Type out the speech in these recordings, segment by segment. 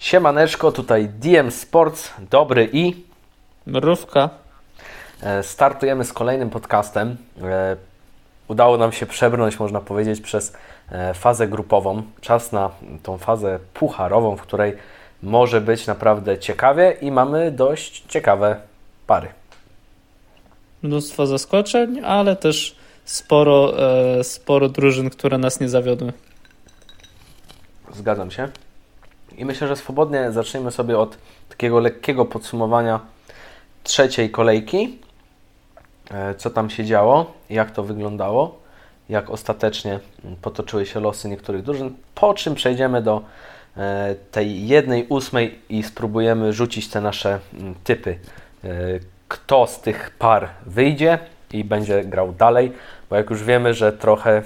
Siemaneczko, tutaj DM Sports, dobry i Mrówka. E, startujemy z kolejnym podcastem. E, udało nam się przebrnąć, można powiedzieć, przez e, fazę grupową. Czas na tą fazę pucharową, w której może być naprawdę ciekawie i mamy dość ciekawe pary. Mnóstwo zaskoczeń, ale też sporo, sporo drużyn, które nas nie zawiodły. Zgadzam się. I myślę, że swobodnie zaczniemy sobie od takiego lekkiego podsumowania trzeciej kolejki. E, co tam się działo, jak to wyglądało, jak ostatecznie potoczyły się losy niektórych drużyn, po czym przejdziemy do e, tej jednej ósmej i spróbujemy rzucić te nasze typy. E, kto z tych par wyjdzie i będzie grał dalej, bo jak już wiemy, że trochę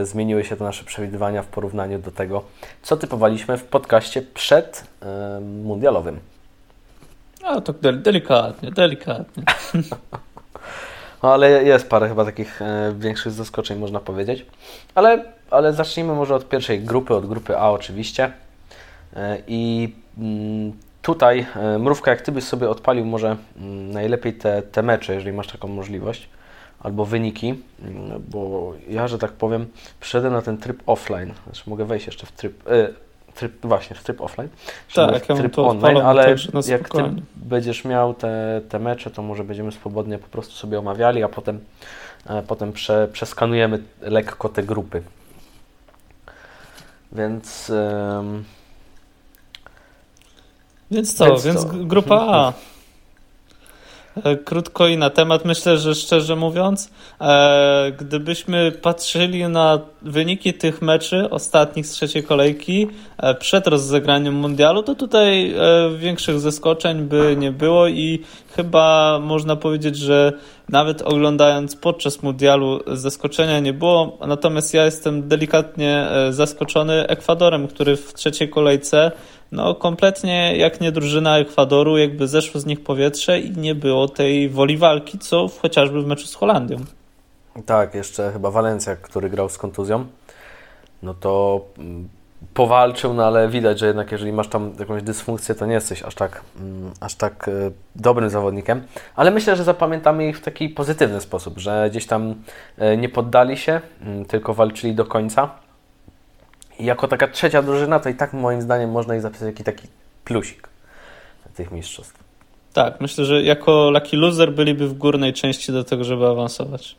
e, zmieniły się te nasze przewidywania w porównaniu do tego, co typowaliśmy w podcaście przed e, mundialowym. A to delikatnie, delikatnie. No, ale jest parę chyba takich e, większych zaskoczeń, można powiedzieć. Ale, ale zacznijmy może od pierwszej grupy, od grupy A oczywiście. I mm, tutaj, Mrówka, jak Ty byś sobie odpalił może mm, najlepiej te, te mecze, jeżeli masz taką możliwość albo wyniki, mm, bo ja, że tak powiem, przyszedłem na ten tryb offline. Znaczy mogę wejść jeszcze w tryb, e, tryb właśnie w tryb offline, tak, w tryb online, ale jak Ty będziesz miał te, te mecze, to może będziemy swobodnie po prostu sobie omawiali, a potem, e, potem prze, przeskanujemy lekko te grupy. Więc... więc co? Więc, więc grupa A. E, krótko i na temat, myślę, że szczerze mówiąc, e, gdybyśmy patrzyli na wyniki tych meczy ostatnich z trzeciej kolejki e, przed rozegraniem mundialu, to tutaj większych zaskoczeń by nie było i chyba można powiedzieć, że nawet oglądając podczas mundialu zaskoczenia nie było. Natomiast ja jestem delikatnie zaskoczony Ekwadorem, który w trzeciej kolejce no kompletnie jak nie drużyna Ekwadoru, jakby zeszło z nich powietrze i nie było tej woli walki, co chociażby w meczu z Holandią. Tak, jeszcze chyba Walencja, który grał z kontuzją, no to mm, powalczył, no ale widać, że jednak jeżeli masz tam jakąś dysfunkcję, to nie jesteś aż tak, mm, aż tak e, dobrym zawodnikiem. Ale myślę, że zapamiętamy ich w taki pozytywny sposób, że gdzieś tam e, nie poddali się, mm, tylko walczyli do końca. I jako taka trzecia drużyna, to i tak moim zdaniem można ich zapisać jakiś taki plusik tych mistrzostw. Tak, myślę, że jako lucky loser byliby w górnej części do tego, żeby awansować.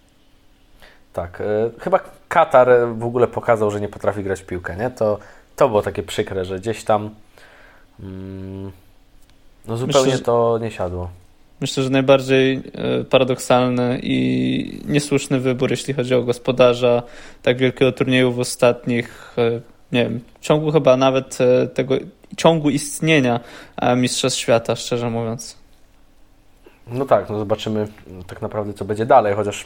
Tak, y, chyba Katar w ogóle pokazał, że nie potrafi grać w piłkę, nie? To, to było takie przykre, że gdzieś tam mm, no zupełnie myślę, to nie siadło. Myślę, że najbardziej e, paradoksalny i niesłuszny wybór, jeśli chodzi o gospodarza tak wielkiego turnieju w ostatnich, e, nie wiem, ciągu chyba nawet e, tego ciągu istnienia Mistrzostw Świata, szczerze mówiąc. No tak, no zobaczymy tak naprawdę, co będzie dalej, chociaż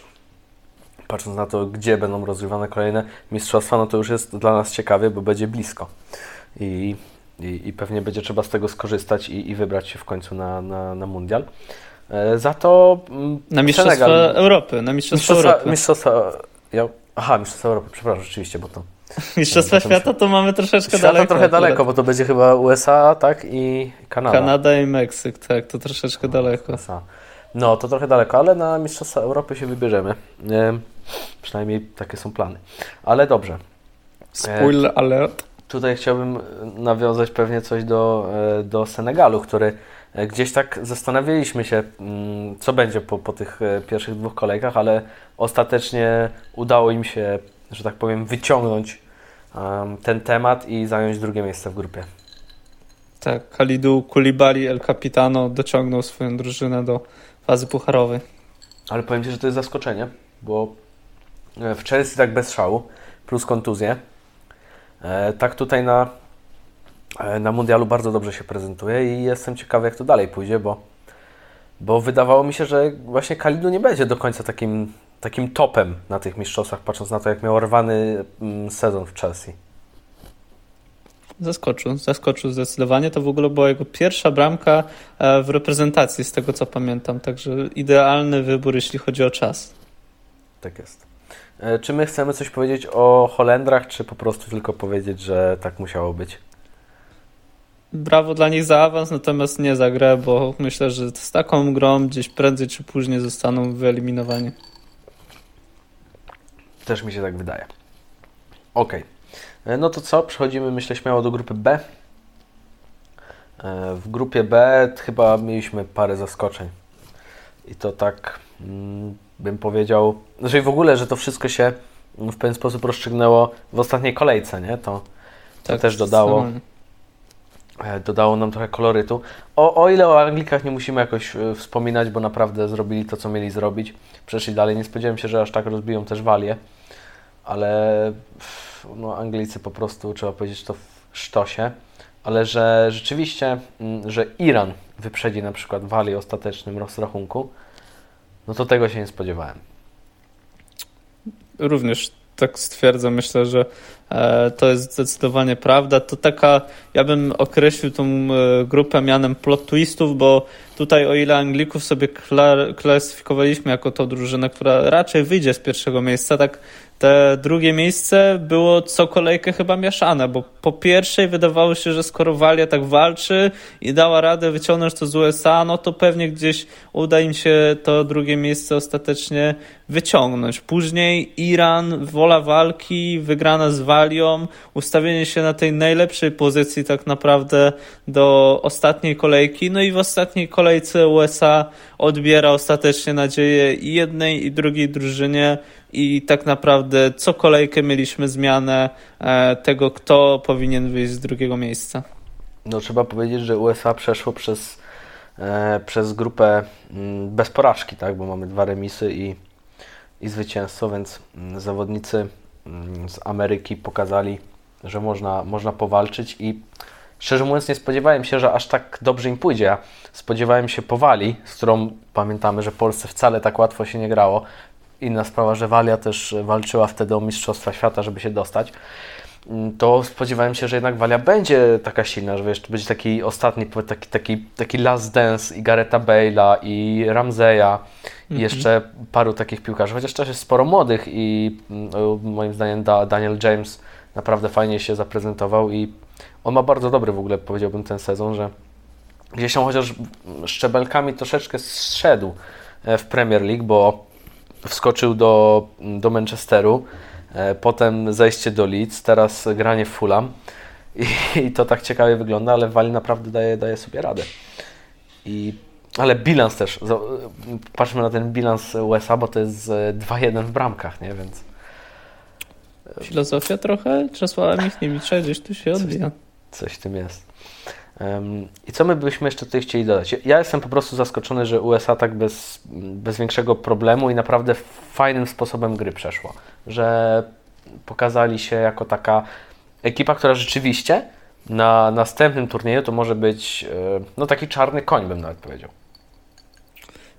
patrząc na to, gdzie będą rozgrywane kolejne mistrzostwa, no to już jest dla nas ciekawie, bo będzie blisko. I i, i pewnie będzie trzeba z tego skorzystać i, i wybrać się w końcu na, na, na mundial. E, za to mm, na Mistrzostwa Senegal, Europy. Na Mistrzostwa, mistrzostwa Europy. Mistrzostwa, ja, aha, Mistrzostwa Europy, przepraszam, rzeczywiście, bo to. Mistrzostwa Świata to mamy troszeczkę Świata daleko. trochę daleko, bo to będzie chyba USA, tak? I Kanada. Kanada i Meksyk, tak, to troszeczkę daleko. USA. No, to trochę daleko, ale na Mistrzostwa Europy się wybierzemy. Przynajmniej takie są plany. Ale dobrze. Spoiler alert. Tutaj chciałbym nawiązać pewnie coś do, e, do Senegalu, który e, gdzieś tak zastanawialiśmy się, mm, co będzie po, po tych e, pierwszych dwóch kolejkach, ale ostatecznie udało im się, że tak powiem, wyciągnąć ten temat i zająć drugie miejsce w grupie. Tak, Khalidou Koulibaly, El Capitano dociągnął swoją drużynę do fazy pucharowej. Ale powiem Ci, że to jest zaskoczenie, bo w Chelsea tak bez szału, plus kontuzje, E, tak tutaj na, e, na mundialu bardzo dobrze się prezentuje i jestem ciekawy, jak to dalej pójdzie, bo, bo wydawało mi się, że właśnie Kalidu nie będzie do końca takim, takim topem na tych mistrzostwach, patrząc na to, jak miał rwany mm, sezon w Chelsea. Zaskoczył, zaskoczył zdecydowanie. To w ogóle była jego pierwsza bramka e, w reprezentacji, z tego co pamiętam. Także idealny wybór, jeśli chodzi o czas. Tak jest. E, czy my chcemy coś powiedzieć o Holendrach, czy po prostu tylko powiedzieć, że tak musiało być? brawo dla nich za awans, natomiast nie za grę, bo myślę, że z taką grą gdzieś prędzej czy później zostaną wyeliminowani. Też mi się tak wydaje. Ok. No to co? Przechodzimy, myślę, śmiało do grupy B. E, w grupie B chyba mieliśmy parę zaskoczeń. I to tak mm, bym powiedział, że w ogóle, że to wszystko się w pewien sposób rozstrzygnęło w ostatniej kolejce, nie? To, to tak, też dodało, e, dodało nam trochę kolorytu. O, o ile o Anglikach nie musimy jakoś e, wspominać, bo naprawdę zrobili to, co mieli zrobić. Przeszli dalej. Nie spodziewałem się, że aż tak rozbiją też walię, ale no, Anglicy po prostu, trzeba powiedzieć, to w sztosie. Ale że rzeczywiście, mm, że Iran wyprzedzi na przykład wali ostatecznym rozrachunku, no to tego się nie spodziewałem. Również tak stwierdzam. Myślę, że e, to jest zdecydowanie prawda. To taka, ja bym określił tą e, grupę mianem plot twistów, bo tutaj o ile Anglików sobie klasyfikowaliśmy jako tą drużynę, która raczej wyjdzie z pierwszego miejsca, tak te drugie miejsce było co kolejkę chyba mieszane, bo po pierwszej wydawało się, że skoro Walia tak walczy i dała radę wyciągnąć to z USA, no to pewnie gdzieś uda im się to drugie miejsce ostatecznie wyciągnąć. Później Iran, wola walki, wygrana z Walią, ustawienie się na tej najlepszej pozycji tak naprawdę do ostatniej kolejki, no i w ostatniej kolejce USA odbiera ostatecznie nadzieję i jednej i drugiej drużynie i tak naprawdę co kolejkę mieliśmy zmianę e, tego, kto powinien wyjść z drugiego miejsca. No trzeba powiedzieć, że USA przeszło przez, e, przez grupę mm, bez porażki, tak? bo mamy dwa remisy i, i zwycięstwo, więc mm, zawodnicy mm, z Ameryki pokazali, że można, można powalczyć i szczerze mówiąc nie spodziewałem się, że aż tak dobrze im pójdzie. Ja spodziewałem się powali, z którą pamiętamy, że Polsce wcale tak łatwo się nie grało. Inna sprawa, że Walia też walczyła wtedy o Mistrzostwa Świata, żeby się dostać. Mm, to spodziewałem się, że jednak Walia będzie taka silna, że wiesz, to będzie taki ostatni, taki, taki, taki last dance i Gareta Bale'a i Ramzeya i mhm. jeszcze paru takich piłkarzy, chociaż też jest sporo młodych i mm, moim zdaniem Daniel James naprawdę fajnie się zaprezentował i on ma bardzo dobry w ogóle, powiedziałbym, ten sezon, że gdzieś tam chociaż szczebelkami troszeczkę zszedł e, w Premier League, bo wskoczył do, do Manchesteru, e, potem zejście do Leeds, teraz granie w Fulham i, i to tak ciekawie wygląda, ale Wali naprawdę daje, daje sobie radę. I, ale bilans też, patrzmy na ten bilans USA, bo to jest 2-1 w bramkach, nie, więc... Filozofia trochę Czesława Michniewicza gdzieś tu się odbija. Coś, w tym jest. I co my byśmy jeszcze tutaj chcieli dodać? Ja jestem po prostu zaskoczony, że USA tak bez, bez większego problemu i naprawdę fajnym sposobem gry przeszło. Że pokazali się jako taka ekipa, która rzeczywiście na następnym turnieju to może być e, no taki czarny koń, bym nawet powiedział.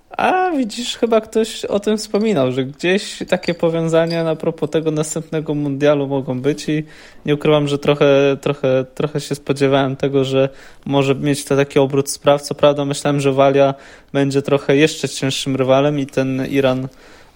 A widzisz, chyba ktoś o tym wspominał, że gdzieś takie powiązania na propos tego następnego mundialu mogą być i nie ukrywam, że trochę, trochę, trochę się spodziewałem tego, że może mieć to taki obrót spraw. Co prawda myślałem, że Walia będzie trochę jeszcze cięższym rywalem i ten Iran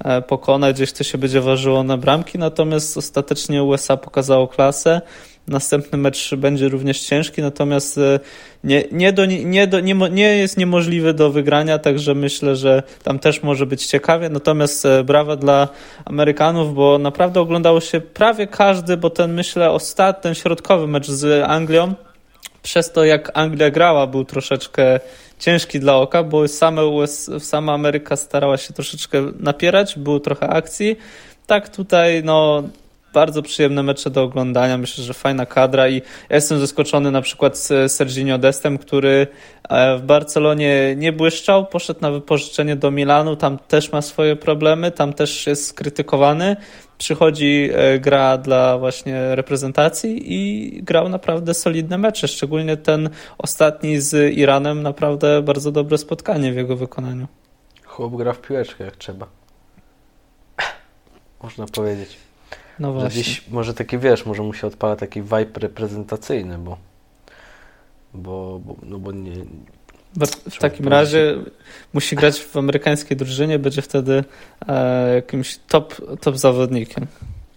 e, pokona, gdzieś to się będzie ważyło na bramki, natomiast ostatecznie USA pokazało klasę. Następny mecz będzie również ciężki, natomiast e, nie, nie, do, nie, do, nie, nie jest niemożliwy do wygrania, także myślę, że tam też może być ciekawie. Natomiast e, brawa dla Amerykanów, bo naprawdę oglądało się prawie każdy, bo ten myślę ostatni, ten środkowy mecz z Anglią, przez to jak Anglia grała, był troszeczkę ciężki dla oka, bo same US, sama Ameryka starała się troszeczkę napierać, było trochę akcji. Tak tutaj, no, bardzo przyjemne mecze do oglądania. Myślę, że fajna kadra i ja jestem zaskoczony na przykład z Serginio Destem, który e, w Barcelonie nie błyszczał, poszedł na wypożyczenie do Milanu, tam też ma swoje problemy, tam też jest skrytykowany. Przychodzi, e, gra dla właśnie reprezentacji i grał naprawdę solidne mecze, szczególnie ten ostatni z Iranem, naprawdę bardzo dobre spotkanie w jego wykonaniu. Chłop gra w piłeczkę jak trzeba. Można powiedzieć. No właśnie. Może taki, wiesz, może mu się odpala taki vibe reprezentacyjny, bo bo, bo no bo nie... W takim razie musi grać w amerykańskiej drużynie, będzie wtedy e, jakimś top, top zawodnikiem.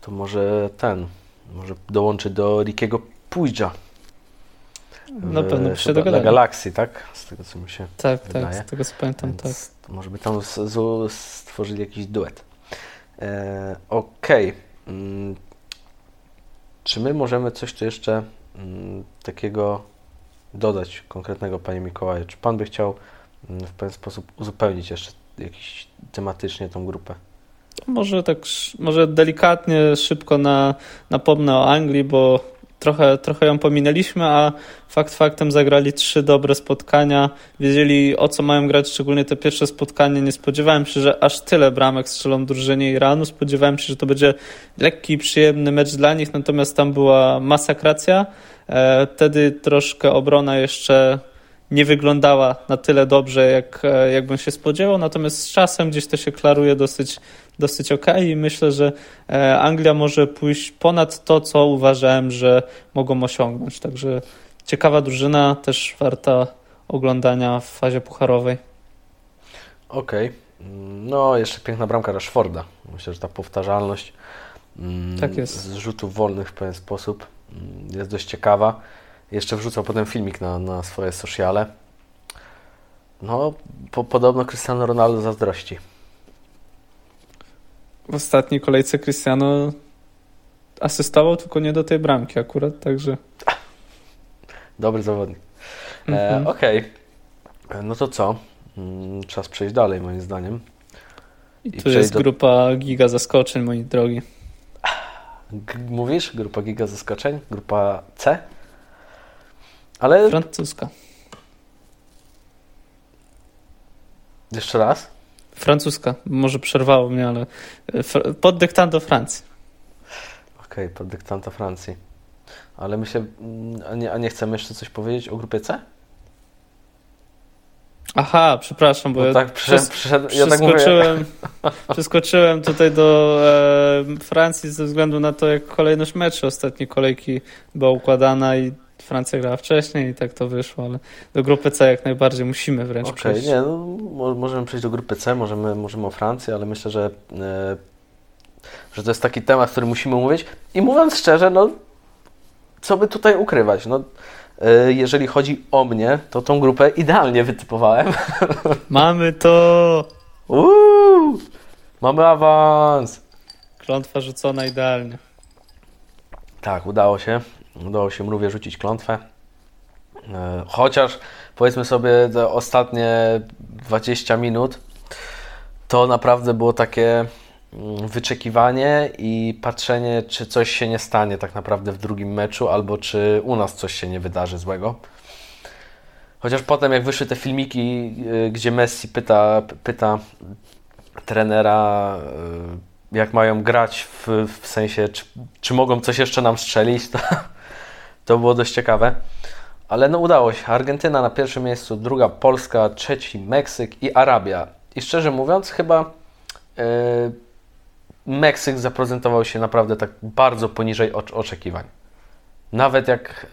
To może ten, może dołączy do Rickiego Pujja. Na pewno by się. Dla Galaxy, tak? Z tego co mi się Tak, wydaje. tak, z tego co pamiętam, Więc tak. Może by tam z, z, stworzyli jakiś duet. E, Okej. Okay. Czy my możemy coś tu jeszcze mm, takiego dodać konkretnego, Panie Mikołaju? Czy Pan by chciał mm, w pewien sposób uzupełnić jeszcze jakiś tematycznie tą grupę? Może tak, może delikatnie, szybko na, napomnę o Anglii, bo trochę, trochę ją pominęliśmy, a fakt faktem zagrali trzy dobre spotkania. Wiedzieli o co mają grać, szczególnie te pierwsze spotkanie. Nie spodziewałem się, że aż tyle bramek strzelą drużynie Iranu. Spodziewałem się, że to będzie lekki, przyjemny mecz dla nich, natomiast tam była masakracja. E, wtedy troszkę obrona jeszcze nie wyglądała na tyle dobrze, jak, e, jak bym się spodziewał, natomiast z czasem gdzieś to się klaruje dosyć, dosyć ok i myślę, że e, Anglia może pójść ponad to, co uważałem, że mogą osiągnąć. Także ciekawa drużyna, też warta oglądania w fazie pucharowej. Okej. Okay. No, jeszcze piękna bramka Rashforda. Myślę, że ta powtarzalność mm, tak jest. z rzutów wolnych w pewien sposób mm, jest dość ciekawa. Jeszcze wrzucał potem filmik na, na swoje sociale. No, po, podobno Cristiano Ronaldo zazdrości. W ostatniej kolejce Cristiano asystował, tylko nie do tej bramki akurat, także... Dobry zawodnik. E, mhm. Okej. Okay. No to co? Mm, czas przejść dalej, moim zdaniem. I, I tu jest do... grupa giga zaskoczeń, moi drogi. G mówisz? Grupa giga zaskoczeń? Grupa C? Ale... Francuska. Jeszcze raz? Francuska. Może przerwało mnie, ale e, pod dyktando Francji. Okej, okay, pod dyktando Francji. Ale my się... Mm, a nie, a nie chcemy jeszcze coś powiedzieć o grupie C? Aha, przepraszam, bo no ja, tak, ja przeskoczyłem, tak przeskoczyłem tutaj do e, Francji ze względu na to, jak kolejność meczy ostatniej kolejki była układana i Francja grała wcześniej i tak to wyszło, ale do grupy C jak najbardziej musimy wręcz okay, przejść. Nie, no, możemy przejść do grupy C, możemy, możemy o Francji, ale myślę, że, e, że to jest taki temat, który musimy mówić. I mówiąc szczerze, no co by tutaj ukrywać? No, e, jeżeli chodzi o mnie, to tą grupę idealnie wytypowałem. Mamy to! Uuu, mamy awans! Klątwa rzucona idealnie. Tak, udało się udało się mrówie rzucić klątwę. E, chociaż powiedzmy sobie te ostatnie 20 minut to naprawdę było takie mm, wyczekiwanie i patrzenie, czy coś się nie stanie tak naprawdę w drugim meczu, albo czy u nas coś się nie wydarzy złego. Chociaż potem, jak wyszły te filmiki, e, gdzie Messi pyta, pyta trenera, e, jak mają grać, w, w sensie, czy, czy mogą coś jeszcze nam strzelić, to, to było dość ciekawe. Ale no udało się. Argentyna na pierwszym miejscu, druga Polska, trzeci Meksyk i Arabia. I szczerze mówiąc, chyba yy, Meksyk zaprezentował się naprawdę tak bardzo poniżej oczekiwań. Nawet jak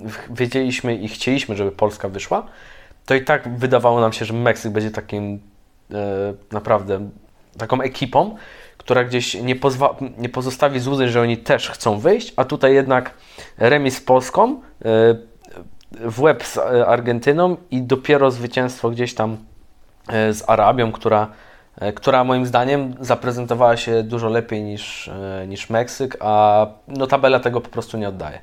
yy, wiedzieliśmy i chcieliśmy, żeby Polska wyszła, to i tak wydawało nam się, że Meksyk będzie takim yy, naprawdę taką ekipą, która gdzieś nie, nie pozostawi złudzeń, że oni też chcą wyjść, a tutaj jednak remis z Polską, e, w łeb z Argentyną i dopiero zwycięstwo gdzieś tam e, z Arabią, która, e, która moim zdaniem zaprezentowała się dużo lepiej niż, niż Meksyk, a no tabela tego po prostu nie oddaje.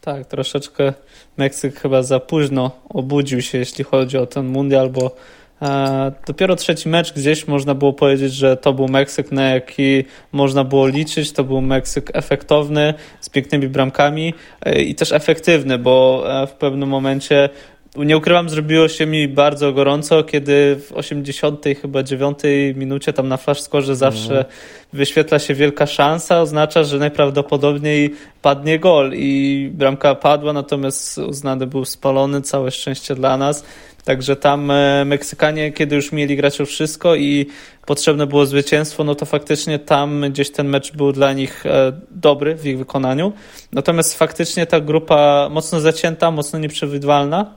Tak, troszeczkę Meksyk chyba za późno obudził się, jeśli chodzi o ten mundial, bo E, dopiero trzeci mecz gdzieś można było powiedzieć, że to był Meksyk, na jaki można było liczyć. To był Meksyk efektowny, z pięknymi bramkami e, i też efektywny, bo e, w pewnym momencie nie ukrywam, zrobiło się mi bardzo gorąco, kiedy w 80 chyba 9 minucie tam na flash score zawsze mm. wyświetla się wielka szansa, oznacza, że najprawdopodobniej padnie gol i bramka padła, natomiast uznany był spalony, całe szczęście dla nas. Także tam e, Meksykanie, kiedy już mieli grać o wszystko i potrzebne było zwycięstwo, no to faktycznie tam gdzieś ten mecz był dla nich e, dobry w ich wykonaniu. Natomiast faktycznie ta grupa mocno zacięta, mocno nieprzewidywalna.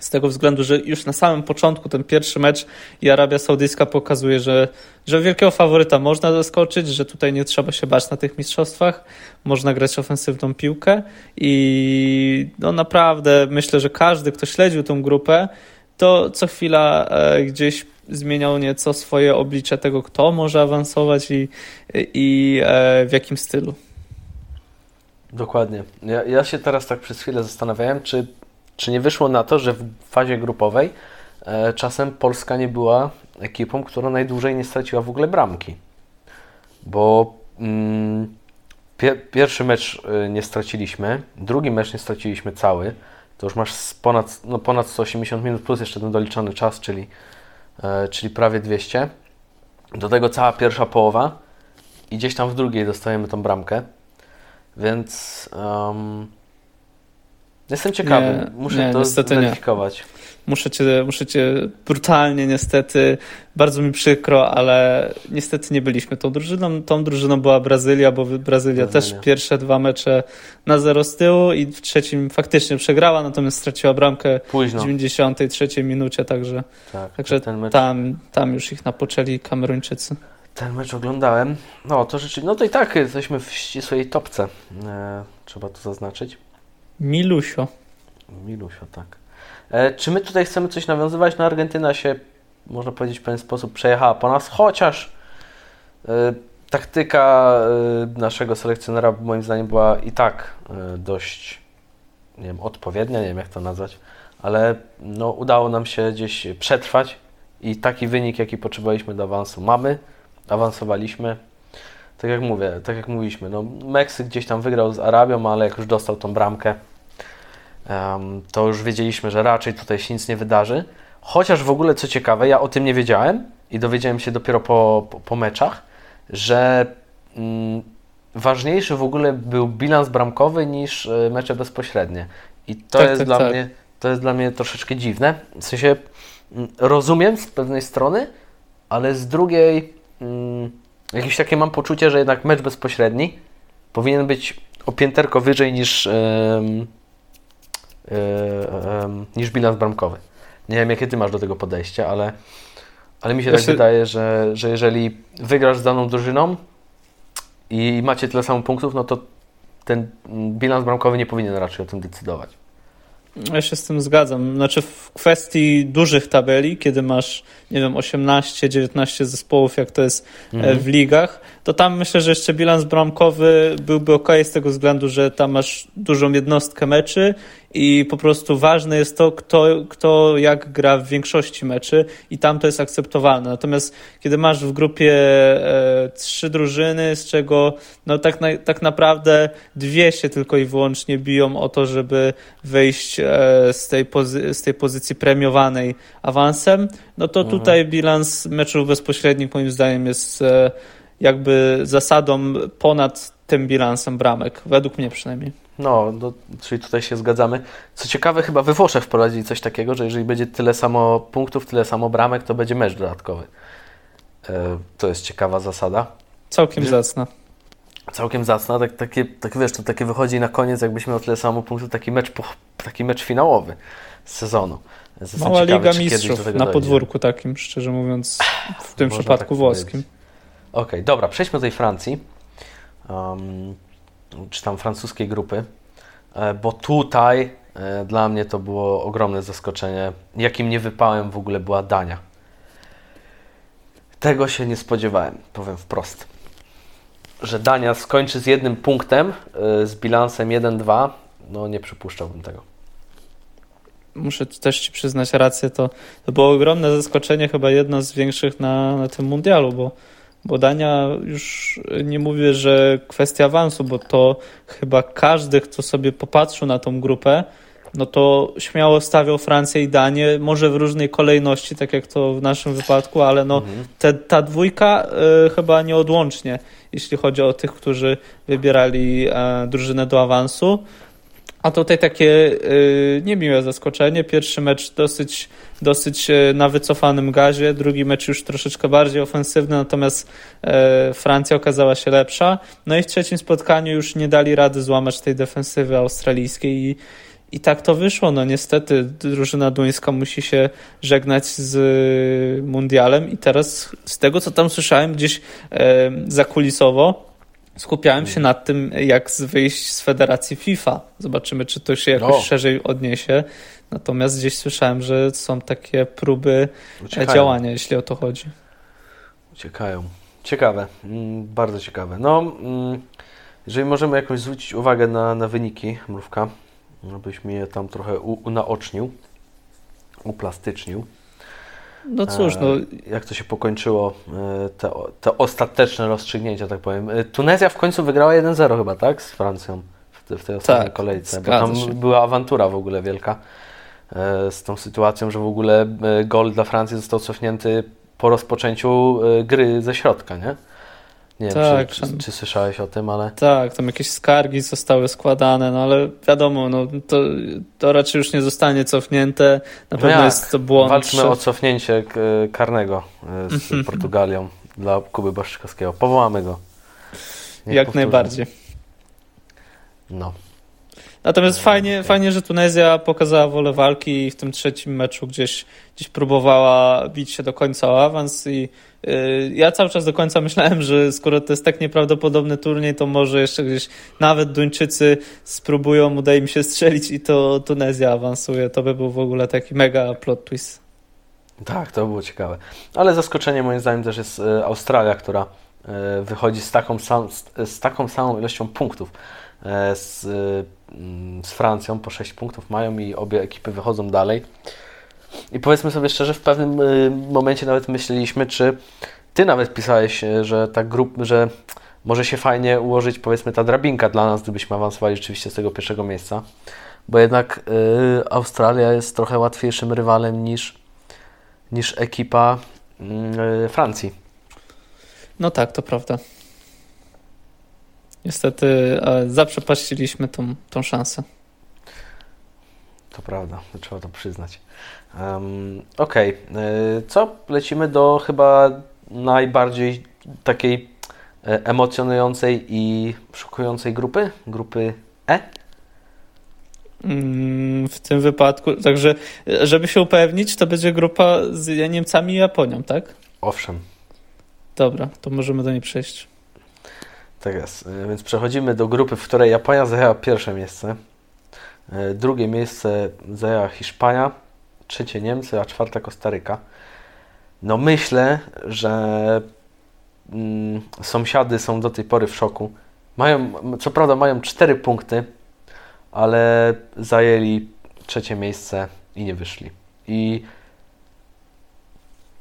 z tego względu, że już na samym początku ten pierwszy mecz i Arabia Saudyjska pokazuje, że, że wielkiego faworyta można zaskoczyć, że tutaj nie trzeba się bać na tych mistrzostwach, można grać ofensywną piłkę i no naprawdę myślę, że każdy, kto śledził tą grupę, to co chwila e, gdzieś zmieniał nieco swoje oblicze tego, kto może awansować i, i e, w jakim stylu. Dokładnie. Ja, ja się teraz tak przez chwilę zastanawiałem, czy czy nie wyszło na to, że w fazie grupowej e, czasem Polska nie była ekipą, która najdłużej nie straciła w ogóle bramki? Bo mm, pier pierwszy mecz e, nie straciliśmy, drugi mecz nie straciliśmy cały. To już masz ponad, no ponad 180 minut plus jeszcze ten doliczony czas, czyli, e, czyli prawie 200. Do tego cała pierwsza połowa i gdzieś tam w drugiej dostajemy tą bramkę. Więc um, Jestem ciekawy, nie, muszę nie, to zweryfikować. Muszę cię, muszę cię brutalnie, niestety, bardzo mi przykro, ale niestety nie byliśmy tą drużyną. Tą drużyną była Brazylia, bo Brazylia, Brazylia. też pierwsze dwa mecze na zero z tyłu i w trzecim faktycznie przegrała, natomiast straciła bramkę Późno. w 93 minucie, także, tak, także mecz... tam, tam już ich napoczęli Kameruńczycy. Ten mecz oglądałem. No to rzeczywiście, no to i tak jesteśmy w ścisłej topce. E, trzeba to zaznaczyć. Milusio. Milusio, tak. E, czy my tutaj chcemy coś nawiązywać? No Argentyna się, można powiedzieć w pewien sposób, przejechała po nas, chociaż e, taktyka e, naszego selekcjonera moim zdaniem była i tak dość, nie wiem, odpowiednia, nie wiem jak to nazwać, ale no, udało nam się gdzieś przetrwać i taki wynik, jaki potrzebowaliśmy do awansu mamy, awansowaliśmy tak jak mówię, tak jak mówiliśmy, no Meksyk gdzieś tam wygrał z Arabią, ale jak już dostał tą bramkę, to już wiedzieliśmy, że raczej tutaj się nic nie wydarzy. Chociaż w ogóle co ciekawe, ja o tym nie wiedziałem i dowiedziałem się dopiero po, po, po meczach, że mm, ważniejszy w ogóle był bilans bramkowy niż e, mecze bezpośrednie. I to, tak, jest, tak, dla tak. Mnie, to jest dla mnie troszeczkę dziwne. W sensie mm, rozumiem z pewnej strony, ale z drugiej. Mm, jakieś takie mam poczucie, że jednak mecz bezpośredni powinien być o pięterko wyżej niż, yy, yy, niż bilans bramkowy. Nie wiem, jakie ty masz do tego podejście, ale, ale mi się tak wydaje, że, że jeżeli wygrasz z daną drużyną i macie tyle samo punktów, no to ten bilans bramkowy nie powinien raczej o tym decydować. Ja się z tym zgadzam. Znaczy w kwestii dużych tabeli, kiedy masz, nie wiem, 18-19 zespołów, jak to jest e, mhm. w ligach, to tam myślę, że jeszcze bilans bramkowy byłby ok z tego względu, że tam masz dużą jednostkę meczy i po prostu ważne jest to, kto, kto jak gra w większości meczy i tam to jest akceptowalne. Natomiast kiedy masz w grupie e, trzy drużyny, z czego no tak, na, tak naprawdę dwie się tylko i wyłącznie biją o to, żeby wyjść e, z, tej pozy- z tej pozycji premiowanej awansem, no to mhm. tutaj bilans meczów bezpośrednich moim zdaniem jest e, jakby zasadą ponad tym bilansem bramek, według mnie przynajmniej. No, do, czyli tutaj się zgadzamy. Co ciekawe, chyba we Włoszech wprowadzili coś takiego, że jeżeli będzie tyle samo punktów, tyle samo bramek, to będzie mecz dodatkowy. E, to jest ciekawa zasada. Całkiem zacna. Całkiem zacna. Tak, takie, tak wiesz, to takie wychodzi na koniec, jakbyśmy miał tyle samo punktów, taki mecz, taki mecz finałowy sezonu. Mała ciekawy, Liga Mistrzów na dojdzie. podwórku takim, szczerze mówiąc, w tym Można przypadku tak włoskim. Okej, okay, dobra, przejdźmy do tej Francji. Um, czy tam francuskiej grupy, e, bo tutaj e, dla mnie to było ogromne zaskoczenie, jakim nie wypałem w ogóle była Dania. Tego się nie spodziewałem, powiem wprost. Że Dania skończy z jednym punktem, e, z bilansem 1-2, no nie przypuszczałbym tego. Muszę też Ci przyznać rację, to, to było ogromne zaskoczenie, chyba jedno z większych na, na tym mundialu, bo bo Dania już nie mówię, że kwestia awansu, bo to chyba każdy, kto sobie popatrzył na tą grupę, no to śmiało stawiał Francję i Danię, może w różnej kolejności, tak jak to w naszym wypadku, ale no mhm. te, ta dwójka y, chyba nieodłącznie, jeśli chodzi o tych, którzy wybierali y, drużynę do awansu. A tutaj takie y, niemiłe zaskoczenie. Pierwszy mecz dosyć, dosyć e, na wycofanym gazie, drugi mecz już troszeczkę bardziej ofensywny, natomiast y, Francja okazała się lepsza. No i w trzecim spotkaniu już nie dali rady złamać tej defensywy australijskiej i, i tak to wyszło. No niestety drużyna duńska musi się żegnać z mundialem i teraz z tego, co tam słyszałem gdzieś e, zakulisowo, skupiałem się nad tym, jak wyjść z federacji FIFA. Zobaczymy, czy to się jakoś o. szerzej odniesie. Natomiast gdzieś słyszałem, że są takie próby Uciekają. działania, jeśli o to chodzi. Uciekają. Ciekawe, mm, bardzo ciekawe. No, mm, jeżeli możemy jakoś zwrócić uwagę na, na wyniki, mrówka, abyś mnie tam trochę u, unaocznił, uplastycznił. No cóż, no. E, jak to się pokończyło, e, te, te ostateczne rozstrzygnięcia, tak powiem. E, Tunezja w końcu wygrała 1-0 chyba, tak? Z Francją w, te, w tej ostatniej tak, kolejce, bo tam się. była awantura w ogóle wielka z tą sytuacją, że w ogóle gol dla Francji został cofnięty po rozpoczęciu gry ze środka, nie? Nie tak, wiem, czy, czy, czy, słyszałeś o tym, ale... Tak, tam jakieś skargi zostały składane, no ale wiadomo, no to, to raczej już nie zostanie cofnięte. Na no pewno jak? jest to błąd. Walczmy o cofnięcie karnego e, z Portugalią dla Kuby Baszczykowskiego. Powołamy go. Niech jak powtórzy. najbardziej. No. Natomiast fajnie, okay. fajnie, że Tunezja pokazała wolę walki i w tym trzecim meczu gdzieś, gdzieś próbowała bić się do końca o awans i yy, ja cały czas do końca myślałem, że skoro to jest tak nieprawdopodobny turniej, to może jeszcze gdzieś nawet Duńczycy spróbują, uda im się strzelić i to Tunezja awansuje. To by był w ogóle taki mega plot twist. Tak, to było ciekawe. Ale zaskoczenie moim zdaniem też jest e, Australia, która e, wychodzi z taką, sam, z taką samą ilością punktów e, z z Francją, po 6 punktów mają i obie ekipy wychodzą dalej. I powiedzmy sobie szczerze, w pewnym y, momencie nawet myśleliśmy, czy ty nawet pisałeś, y, że ta grupa, że może się fajnie ułożyć powiedzmy ta drabinka dla nas, gdybyśmy awansowali rzeczywiście z tego pierwszego miejsca, bo jednak y, Australia jest trochę łatwiejszym rywalem niż, niż ekipa y, Francji. No tak, to prawda. Niestety zaprzepaściliśmy tą, tą szansę. To prawda, trzeba to przyznać. Um, Okej, okay. co? Lecimy do chyba najbardziej takiej e, emocjonującej i szokującej grupy? Grupy E? Mm, w tym wypadku, także żeby się upewnić, to będzie grupa z Niemcami i Japonią, tak? Owszem. Dobra, to możemy do niej przejść. Tak jest. E, więc przechodzimy do grupy, w której Japonia zajęła pierwsze miejsce. E, drugie miejsce zajęła Hiszpania, trzecie Niemcy, a czwarte Kostaryka. No myślę, że mm, sąsiady są do tej pory w szoku. Mają, co prawda mają cztery punkty, ale zajęli trzecie miejsce i nie wyszli. I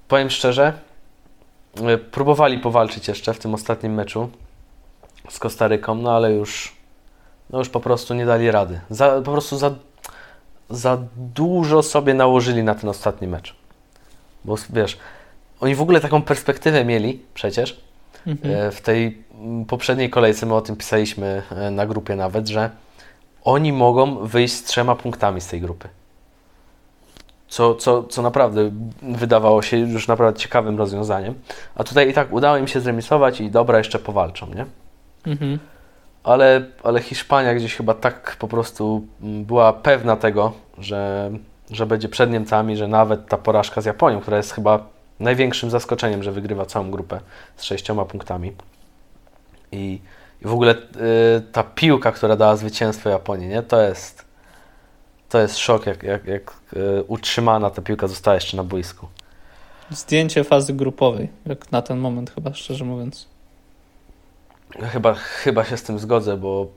powiem szczerze, e, próbowali powalczyć jeszcze w tym ostatnim meczu z Kostaryką, no ale już, no już po prostu nie dali rady. Za, po prostu za, za dużo sobie nałożyli na ten ostatni mecz. Bo wiesz, oni w ogóle taką perspektywę mieli przecież. Mhm. E, w tej poprzedniej kolejce my o tym pisaliśmy e, na grupie nawet, że oni mogą wyjść z trzema punktami z tej grupy. Co, co, co naprawdę wydawało się już naprawdę ciekawym rozwiązaniem. A tutaj i tak udało im się zremisować i dobra, jeszcze powalczą, nie? Mhm. Ale, ale Hiszpania gdzieś chyba tak po prostu mm, była pewna tego, że, że będzie przed Niemcami, że nawet ta porażka z Japonią, która jest chyba największym zaskoczeniem, że wygrywa całą grupę z sześcioma punktami. I, i w ogóle y, ta piłka, która dała zwycięstwo Japonii, nie? to jest to jest szok, jak, jak, jak y, utrzymana ta piłka została jeszcze na boisku. Zdjęcie fazy grupowej, jak na ten moment chyba, szczerze mówiąc. Chyba, chyba się z tym zgodzę, bo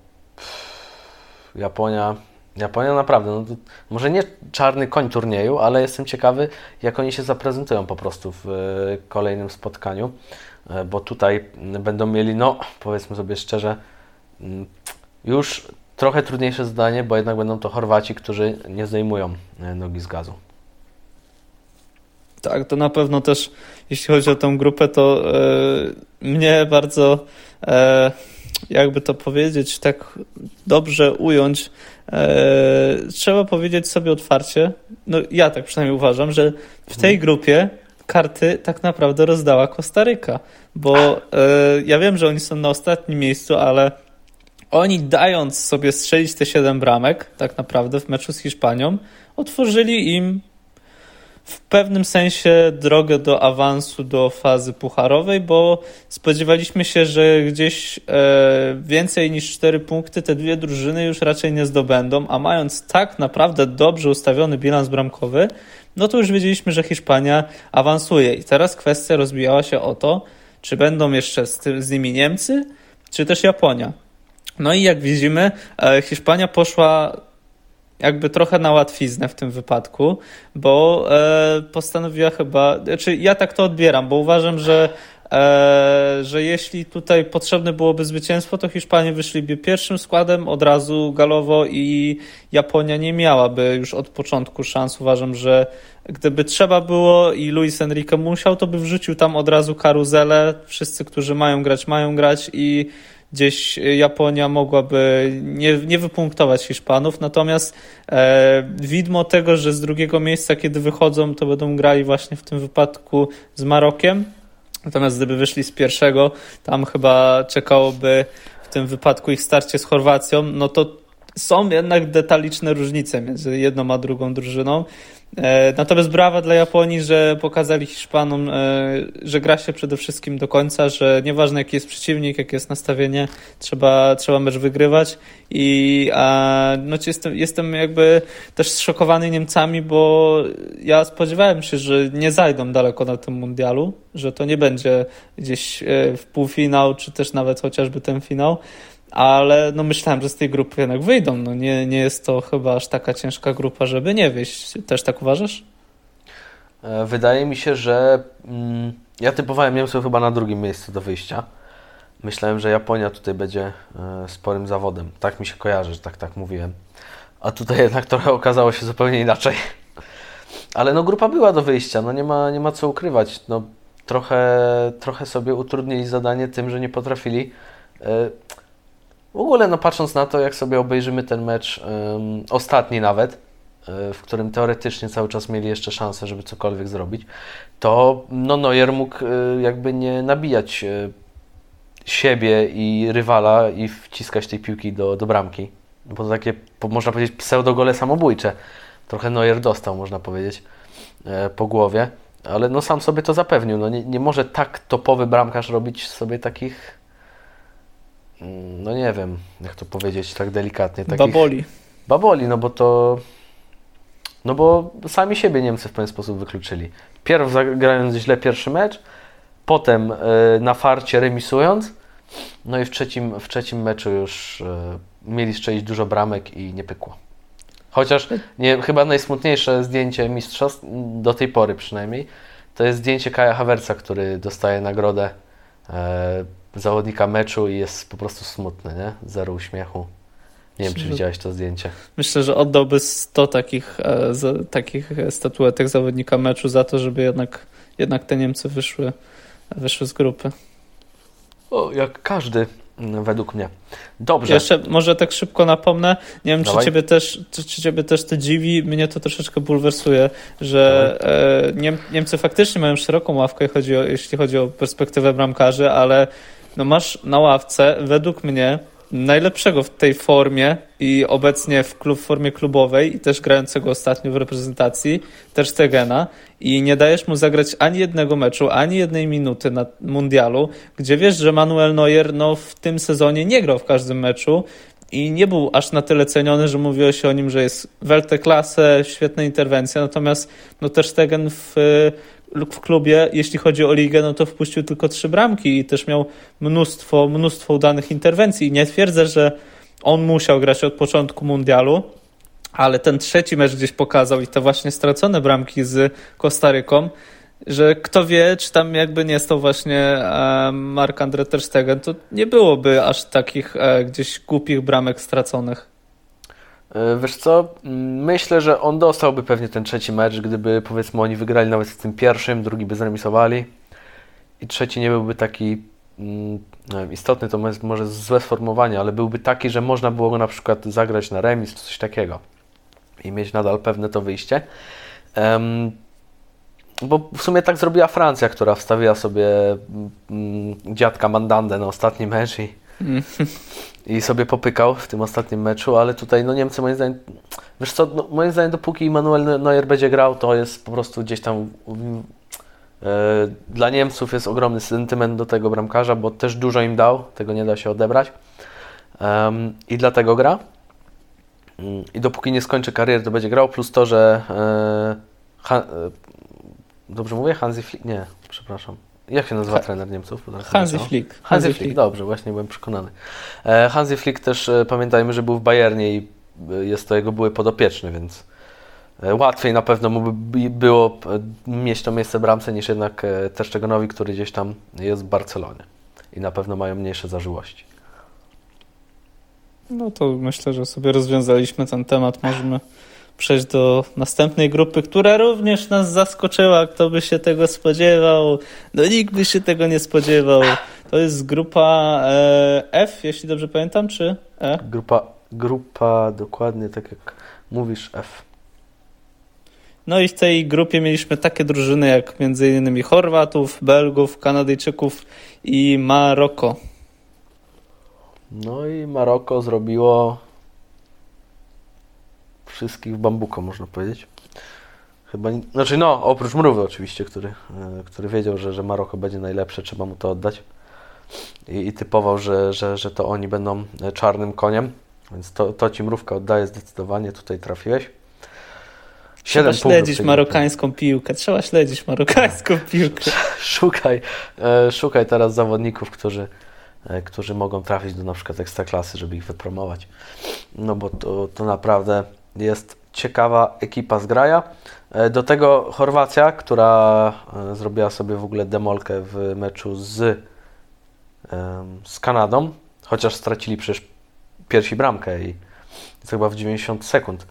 Japonia, Japonia naprawdę, no może nie czarny koń turnieju, ale jestem ciekawy, jak oni się zaprezentują po prostu w e, kolejnym spotkaniu, e, bo tutaj będą mieli, no powiedzmy sobie szczerze, mm, już trochę trudniejsze zdanie, bo jednak będą to Chorwaci, którzy nie zdejmują e, nogi z gazu. Tak, to na pewno też, jeśli chodzi o tę grupę, to yy, mnie bardzo e, jakby to powiedzieć, tak dobrze ująć, e, trzeba powiedzieć sobie otwarcie, no ja tak przynajmniej uważam, że w tej mhm. grupie karty tak naprawdę rozdała Kostaryka, bo e, ja wiem, że oni są na ostatnim miejscu, ale oni dając sobie strzelić te 7 bramek, tak naprawdę w meczu z Hiszpanią, otworzyli im w pewnym sensie drogę do awansu do fazy pucharowej, bo spodziewaliśmy się, że gdzieś e, więcej niż 4 punkty te dwie drużyny już raczej nie zdobędą, a mając tak naprawdę dobrze ustawiony bilans bramkowy, no to już wiedzieliśmy, że Hiszpania awansuje. I teraz kwestia rozbijała się o to, czy będą jeszcze z, tym, z nimi Niemcy, czy też Japonia. No i jak widzimy, e, Hiszpania poszła jakby trochę na łatwiznę w tym wypadku, bo e, postanowiła chyba, znaczy ja tak to odbieram, bo uważam, że e, że jeśli tutaj potrzebne byłoby zwycięstwo, to Hiszpanie wyszliby pierwszym składem od razu galowo i Japonia nie miałaby już od początku szans. Uważam, że gdyby trzeba było i Luis Enrique musiał, to by wrzucił tam od razu karuzelę. Wszyscy, którzy mają grać, mają grać i gdzieś Japonia mogłaby nie, nie wypunktować Hiszpanów, natomiast e, widmo tego, że z drugiego miejsca, kiedy wychodzą, to będą grali właśnie w tym wypadku z Marokiem, natomiast gdyby wyszli z pierwszego, tam chyba czekałoby w tym wypadku ich starcie z Chorwacją, no to są jednak detaliczne różnice między jedną a drugą drużyną. E, natomiast brawa dla Japonii, że pokazali Hiszpanom, e, że gra się przede wszystkim do końca, że nieważne jaki jest przeciwnik, jakie jest nastawienie, trzeba, trzeba mecz wygrywać i a, no, jestem, jestem jakby też zszokowany Niemcami, bo ja spodziewałem się, że nie zajdą daleko na tym mundialu, że to nie będzie gdzieś e, w półfinał, czy też nawet chociażby ten finał, ale no myślałem, że z tej grupy jednak wyjdą. No nie, nie jest to chyba aż taka ciężka grupa, żeby nie wyjść. Też tak uważasz? E, wydaje mi się, że mm, ja typowałem Niemców chyba na drugim miejscu do wyjścia. Myślałem, że Japonia tutaj będzie e, sporym zawodem. Tak mi się kojarzy, że tak, tak mówiłem. A tutaj jednak trochę okazało się zupełnie inaczej. Ale no grupa była do wyjścia, no nie ma, nie ma co ukrywać. No, trochę, trochę sobie utrudnili zadanie tym, że nie potrafili e, w ogóle, no patrząc na to, jak sobie obejrzymy ten mecz, um, ostatni nawet, e, w którym teoretycznie cały czas mieli jeszcze szansę, żeby cokolwiek zrobić, to no, Neuer mógł e, jakby nie nabijać e, siebie i rywala i wciskać tej piłki do, do bramki. Bo to takie, można powiedzieć, pseudogole samobójcze. Trochę Neuer dostał, można powiedzieć, po głowie, ale no sam sobie to zapewnił. No nie, nie może tak topowy bramkarz robić sobie takich no nie wiem, jak to powiedzieć tak delikatnie. Takich... Baboli. Baboli, no bo to... No bo sami siebie Niemcy w pewien sposób wykluczyli. Pierw zagrając źle pierwszy mecz, potem yy, na farcie remisując, no i w trzecim, w trzecim meczu już yy, mieli strzelić dużo bramek i nie pykło. Chociaż nie, chyba najsmutniejsze zdjęcie mistrzostw, do tej pory przynajmniej, to jest zdjęcie Kaja Hawerca, który dostaje nagrodę yy, zawodnika meczu i jest po prostu smutny, nie? Zero uśmiechu. Nie wiem, czy widziałeś to zdjęcie. Myślę, że oddałby 100 takich, e, takich statuetek zawodnika meczu za to, żeby jednak, jednak te Niemcy wyszły, wyszły z grupy. O, jak każdy mm, według mnie. Dobrze. Jeszcze może tak szybko napomnę. Nie wiem, czy ciebie, też, czy, czy ciebie też to dziwi. Mnie to troszeczkę bulwersuje, że e, Niemcy faktycznie mają szeroką ławkę, chodzi o, jeśli chodzi o perspektywę bramkarzy, ale no masz na ławce według mnie najlepszego w tej formie i obecnie w, klub, w formie klubowej i też grającego ostatnio w reprezentacji, też Stegena. I nie dajesz mu zagrać ani jednego meczu, ani jednej minuty na mundialu, gdzie wiesz, że Manuel Neuer no, w tym sezonie nie grał w każdym meczu i nie był aż na tyle ceniony, że mówiło się o nim, że jest Welte klasę, świetna interwencja, natomiast no też Stegen w w klubie, jeśli chodzi o ligę, no to wpuścił tylko trzy bramki i też miał mnóstwo, mnóstwo udanych interwencji. Nie twierdzę, że on musiał grać od początku mundialu, ale ten trzeci mecz gdzieś pokazał i te właśnie stracone bramki z Kostaryką, że kto wie, czy tam jakby nie stał właśnie e, Mark-André Ter Stegen, to nie byłoby aż takich e, gdzieś głupich bramek straconych. E, wiesz co, myślę, że on dostałby pewnie ten trzeci mecz, gdyby powiedzmy oni wygrali nawet z tym pierwszym, drugi by zremisowali i trzeci nie byłby taki mm, wiem, istotny, to może złe sformułowanie, ale byłby taki, że można było go na przykład zagrać na remis czy coś takiego i mieć nadal pewne to wyjście. Um, bo w sumie tak zrobiła Francja, która wstawiła sobie mm, dziadka Mandandę na ostatni mecz i i sobie popykał w tym ostatnim meczu, ale tutaj no Niemcy moim zdaniem, wiesz co, no, moim zdaniem dopóki Manuel Neuer będzie grał, to jest po prostu gdzieś tam e, dla Niemców jest ogromny sentyment do tego bramkarza, bo też dużo im dał, tego nie da się odebrać i dlatego gra. Mm, I dopóki nie skończy kariery, to będzie grał, plus to, że e, e, dobrze mówię? Hansi Flick? Nie, przepraszam. Jak się nazywa ha trener Niemców? Hansi Flick. Hansi, Hansi Flick. Flick, dobrze, właśnie byłem przekonany. E, Hansi Flick też e, pamiętajmy, że był w Bayernie i e, jest to jego były podopieczny, więc łatwiej na pewno mu by było mieć to miejsce bramce niż jednak Teszczegonowi, który gdzieś tam jest w Barcelonie i na pewno mają mniejsze zażyłości. No to myślę, że sobie rozwiązaliśmy ten temat. Możemy przejść do następnej grupy, która również nas zaskoczyła. Kto by się tego spodziewał? No nikt by się tego nie spodziewał. To jest grupa e, F, jeśli dobrze pamiętam, czy E? Grupa, grupa dokładnie tak jak mówisz F. No i w tej grupie mieliśmy takie drużyny jak m.in. Chorwatów, Belgów, Kanadyjczyków i Maroko. No i Maroko zrobiło wszystkich w bambuko, można powiedzieć. Chyba, znaczy no, oprócz Mrówy oczywiście, który, e, który wiedział, że, że Maroko będzie najlepsze, trzeba mu to oddać. I, i typował, że, że, że to oni będą e, czarnym koniem, więc to, to Ci Mrówka oddaje zdecydowanie, tutaj trafiłeś. Trzeba śledzić marokańską piłkę, trzeba śledzić marokańską piłkę. Szukaj, e, szukaj teraz zawodników, którzy, którzy mogą trafić do na przykład ekstraklasy, żeby ich wypromować. No bo to, to naprawdę jest ciekawa ekipa z graja. E, do tego Chorwacja, która e, zrobiła sobie w ogóle demolkę w meczu z, z Kanadą, chociaż stracili przecież pierwsi bramkę i to chyba w 90 sekund.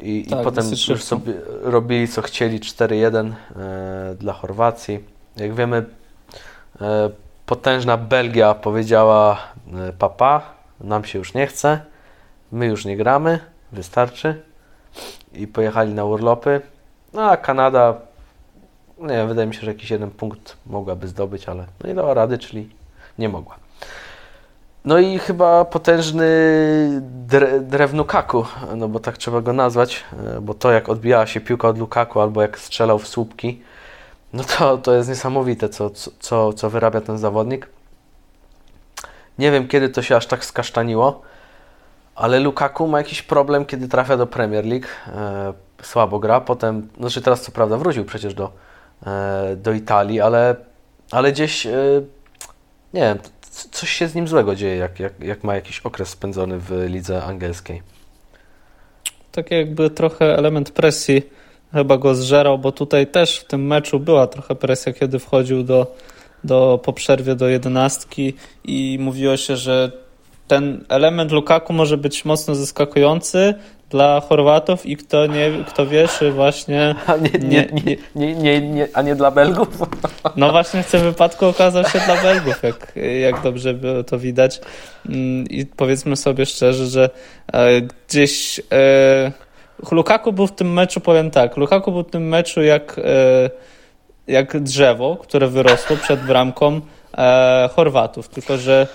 I, tak, i potem już sobie robili co chcieli 4-1 e, dla Chorwacji. Jak wiemy, potężna Belgia powiedziała papa, nam się już nie chce, my już nie gramy wystarczy. I pojechali na urlopy. No a Kanada, nie wiem, wydaje mi się, że jakiś jeden punkt mogłaby zdobyć, ale no nie dała rady, czyli nie mogła. No i chyba potężny dre, drew no bo tak trzeba go nazwać, e, bo to jak odbijała się piłka od Lukaku albo jak strzelał w słupki, no to, to jest niesamowite, co, co, co wyrabia ten zawodnik. Nie wiem, kiedy to się aż tak skasztaniło, ale Lukaku ma jakiś problem, kiedy trafia do Premier League. E, słabo gra, potem, znaczy teraz co prawda wrócił przecież do, e, do Italii, ale, ale gdzieś, e, nie wiem, coś się z nim złego dzieje, jak, jak, jak ma jakiś okres spędzony w lidze angielskiej. Tak jakby trochę element presji chyba go zżerał, bo tutaj też w tym meczu była trochę presja, kiedy wchodził do, do po przerwie do jedenastki i mówiło się, że ten element Lukaku może być mocno zaskakujący dla Chorwatów i kto, nie, kto wie, czy właśnie... A nie, nie, nie, nie, nie, nie, a nie dla Belgów? No właśnie w tym wypadku okazał się dla Belgów, jak, jak dobrze było to widać. Mm, I powiedzmy sobie szczerze, że e, gdzieś... E, Lukaku był w tym meczu, powiem tak, Lukaku był w tym meczu jak, e, jak drzewo, które wyrosło przed bramką Chorwatów, tylko że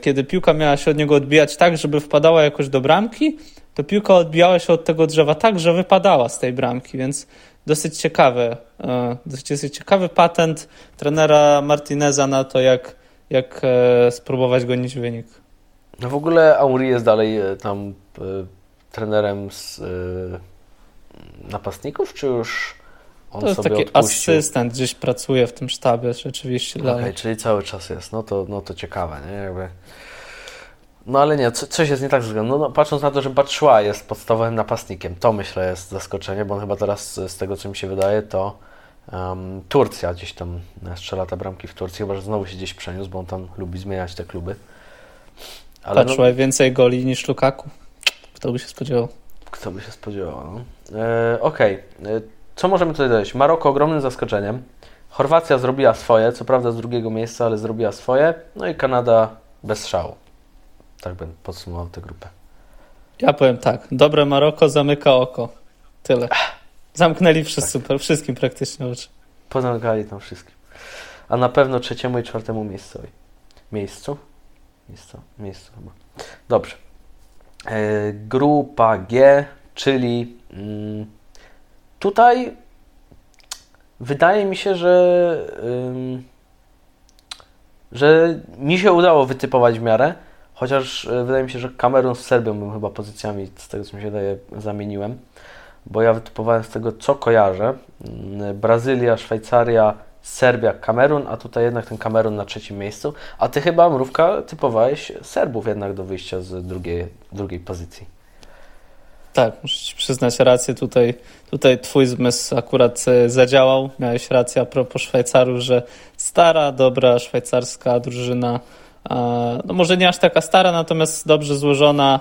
kiedy piłka miała się od niego odbijać tak, żeby wpadała jakoś do bramki, to piłka odbijała się od tego drzewa tak, że wypadała z tej bramki, więc dosyć ciekawy, e, dosyć ciekawy patent trenera Martineza na to, jak, jak e, spróbować gonić wynik. No w ogóle Auri jest dalej tam trenerem z napastników, czy już on to jest taki odpuścił. asystent, gdzieś pracuje w tym sztabie rzeczywiście. Okej, okay, czyli cały czas jest. No to, no to ciekawe, nie? Jakby... No ale nie, co, coś jest nie tak z no, no, patrząc na to, że Batshuayi jest podstawowym napastnikiem, to myślę jest zaskoczenie, bo on chyba teraz z tego, co mi się wydaje, to um, Turcja gdzieś tam strzela te bramki w Turcji, chyba że znowu się gdzieś przeniósł, bo on tam lubi zmieniać te kluby. Ale no, więcej goli niż Lukaku. Kto by się spodziewał? Kto by się spodziewał, no. E, Okej, okay. Co możemy tutaj dodać? Maroko ogromnym zaskoczeniem. Chorwacja zrobiła swoje, co prawda z drugiego miejsca, ale zrobiła swoje. No i Kanada bez szału. Tak bym podsumował tę grupę. Ja powiem tak. Dobre Maroko zamyka oko. Tyle. Zamknęli wszyscy, tak. wszystkim praktycznie oczy. Pozamykali tam wszystkim. A na pewno trzeciemu i czwartemu miejscowi. miejscu. Miejsce, miejsce chyba. Dobrze. E, grupa G, czyli mm, tutaj wydaje mi się, że, że mi się udało wytypować w miarę, chociaż e, wydaje mi się, że Kamerun z Serbią bym chyba pozycjami, z tego co mi się daje, zamieniłem, bo ja wytypowałem z tego, co kojarzę. Mm, Brazylia, Szwajcaria, Serbia, Kamerun, a tutaj jednak ten Kamerun na trzecim miejscu. A ty chyba, Mrówka, typowałeś Serbów jednak do wyjścia z drugiej, drugiej pozycji. Tak, muszę Ci przyznać rację. Tutaj, tutaj Twój zmysł akurat e, zadziałał. Miałeś rację a propos Szwajcarów, że stara, dobra szwajcarska drużyna, no może nie aż taka stara, natomiast dobrze złożona,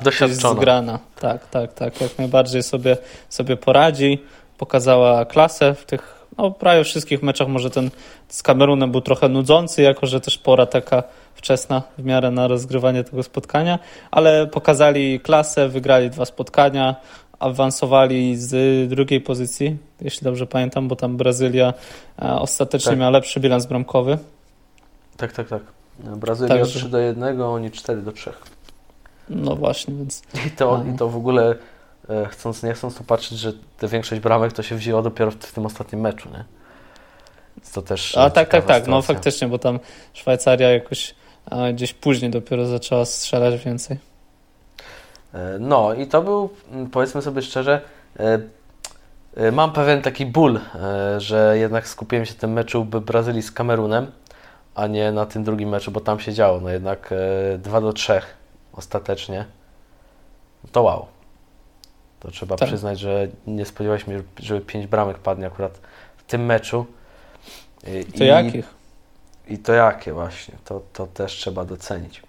zgrana. Tak, tak, tak. Jak najbardziej sobie, sobie poradzi. Pokazała klasę w tych no, prawie wszystkich meczach może ten z Kamerunem był trochę nudzący, jako że też pora taka wczesna w miarę na rozgrywanie tego spotkania, ale pokazali klasę, wygrali dwa spotkania, awansowali z drugiej pozycji, jeśli dobrze pamiętam, bo tam Brazylia e, ostatecznie tak. miała lepszy bilans bramkowy. Tak, tak, tak. Brazylia Także... 3 do 1, oni 4 do 3. No właśnie, więc... I to, i to w ogóle chcąc nie chcąc to patrzeć, że te większość bramek to się wzięło dopiero w, tym ostatnim meczu, nie? To też A tak, tak, tak, no faktycznie, bo tam Szwajcaria jakoś gdzieś później dopiero zaczęła strzelać więcej. E, no i to był, powiedzmy sobie szczerze, e, mam pewien taki ból, że jednak skupiłem się w tym meczu Brazylii z Kamerunem, a nie na tym drugim meczu, bo tam się działo. No jednak 2 do 3 ostatecznie. To wow. To trzeba tak. przyznać, że nie spodziewaliśmy się, żeby pięć bramek padnie akurat w tym meczu. I, to jakich? I to jakie właśnie, to, to też trzeba docenić.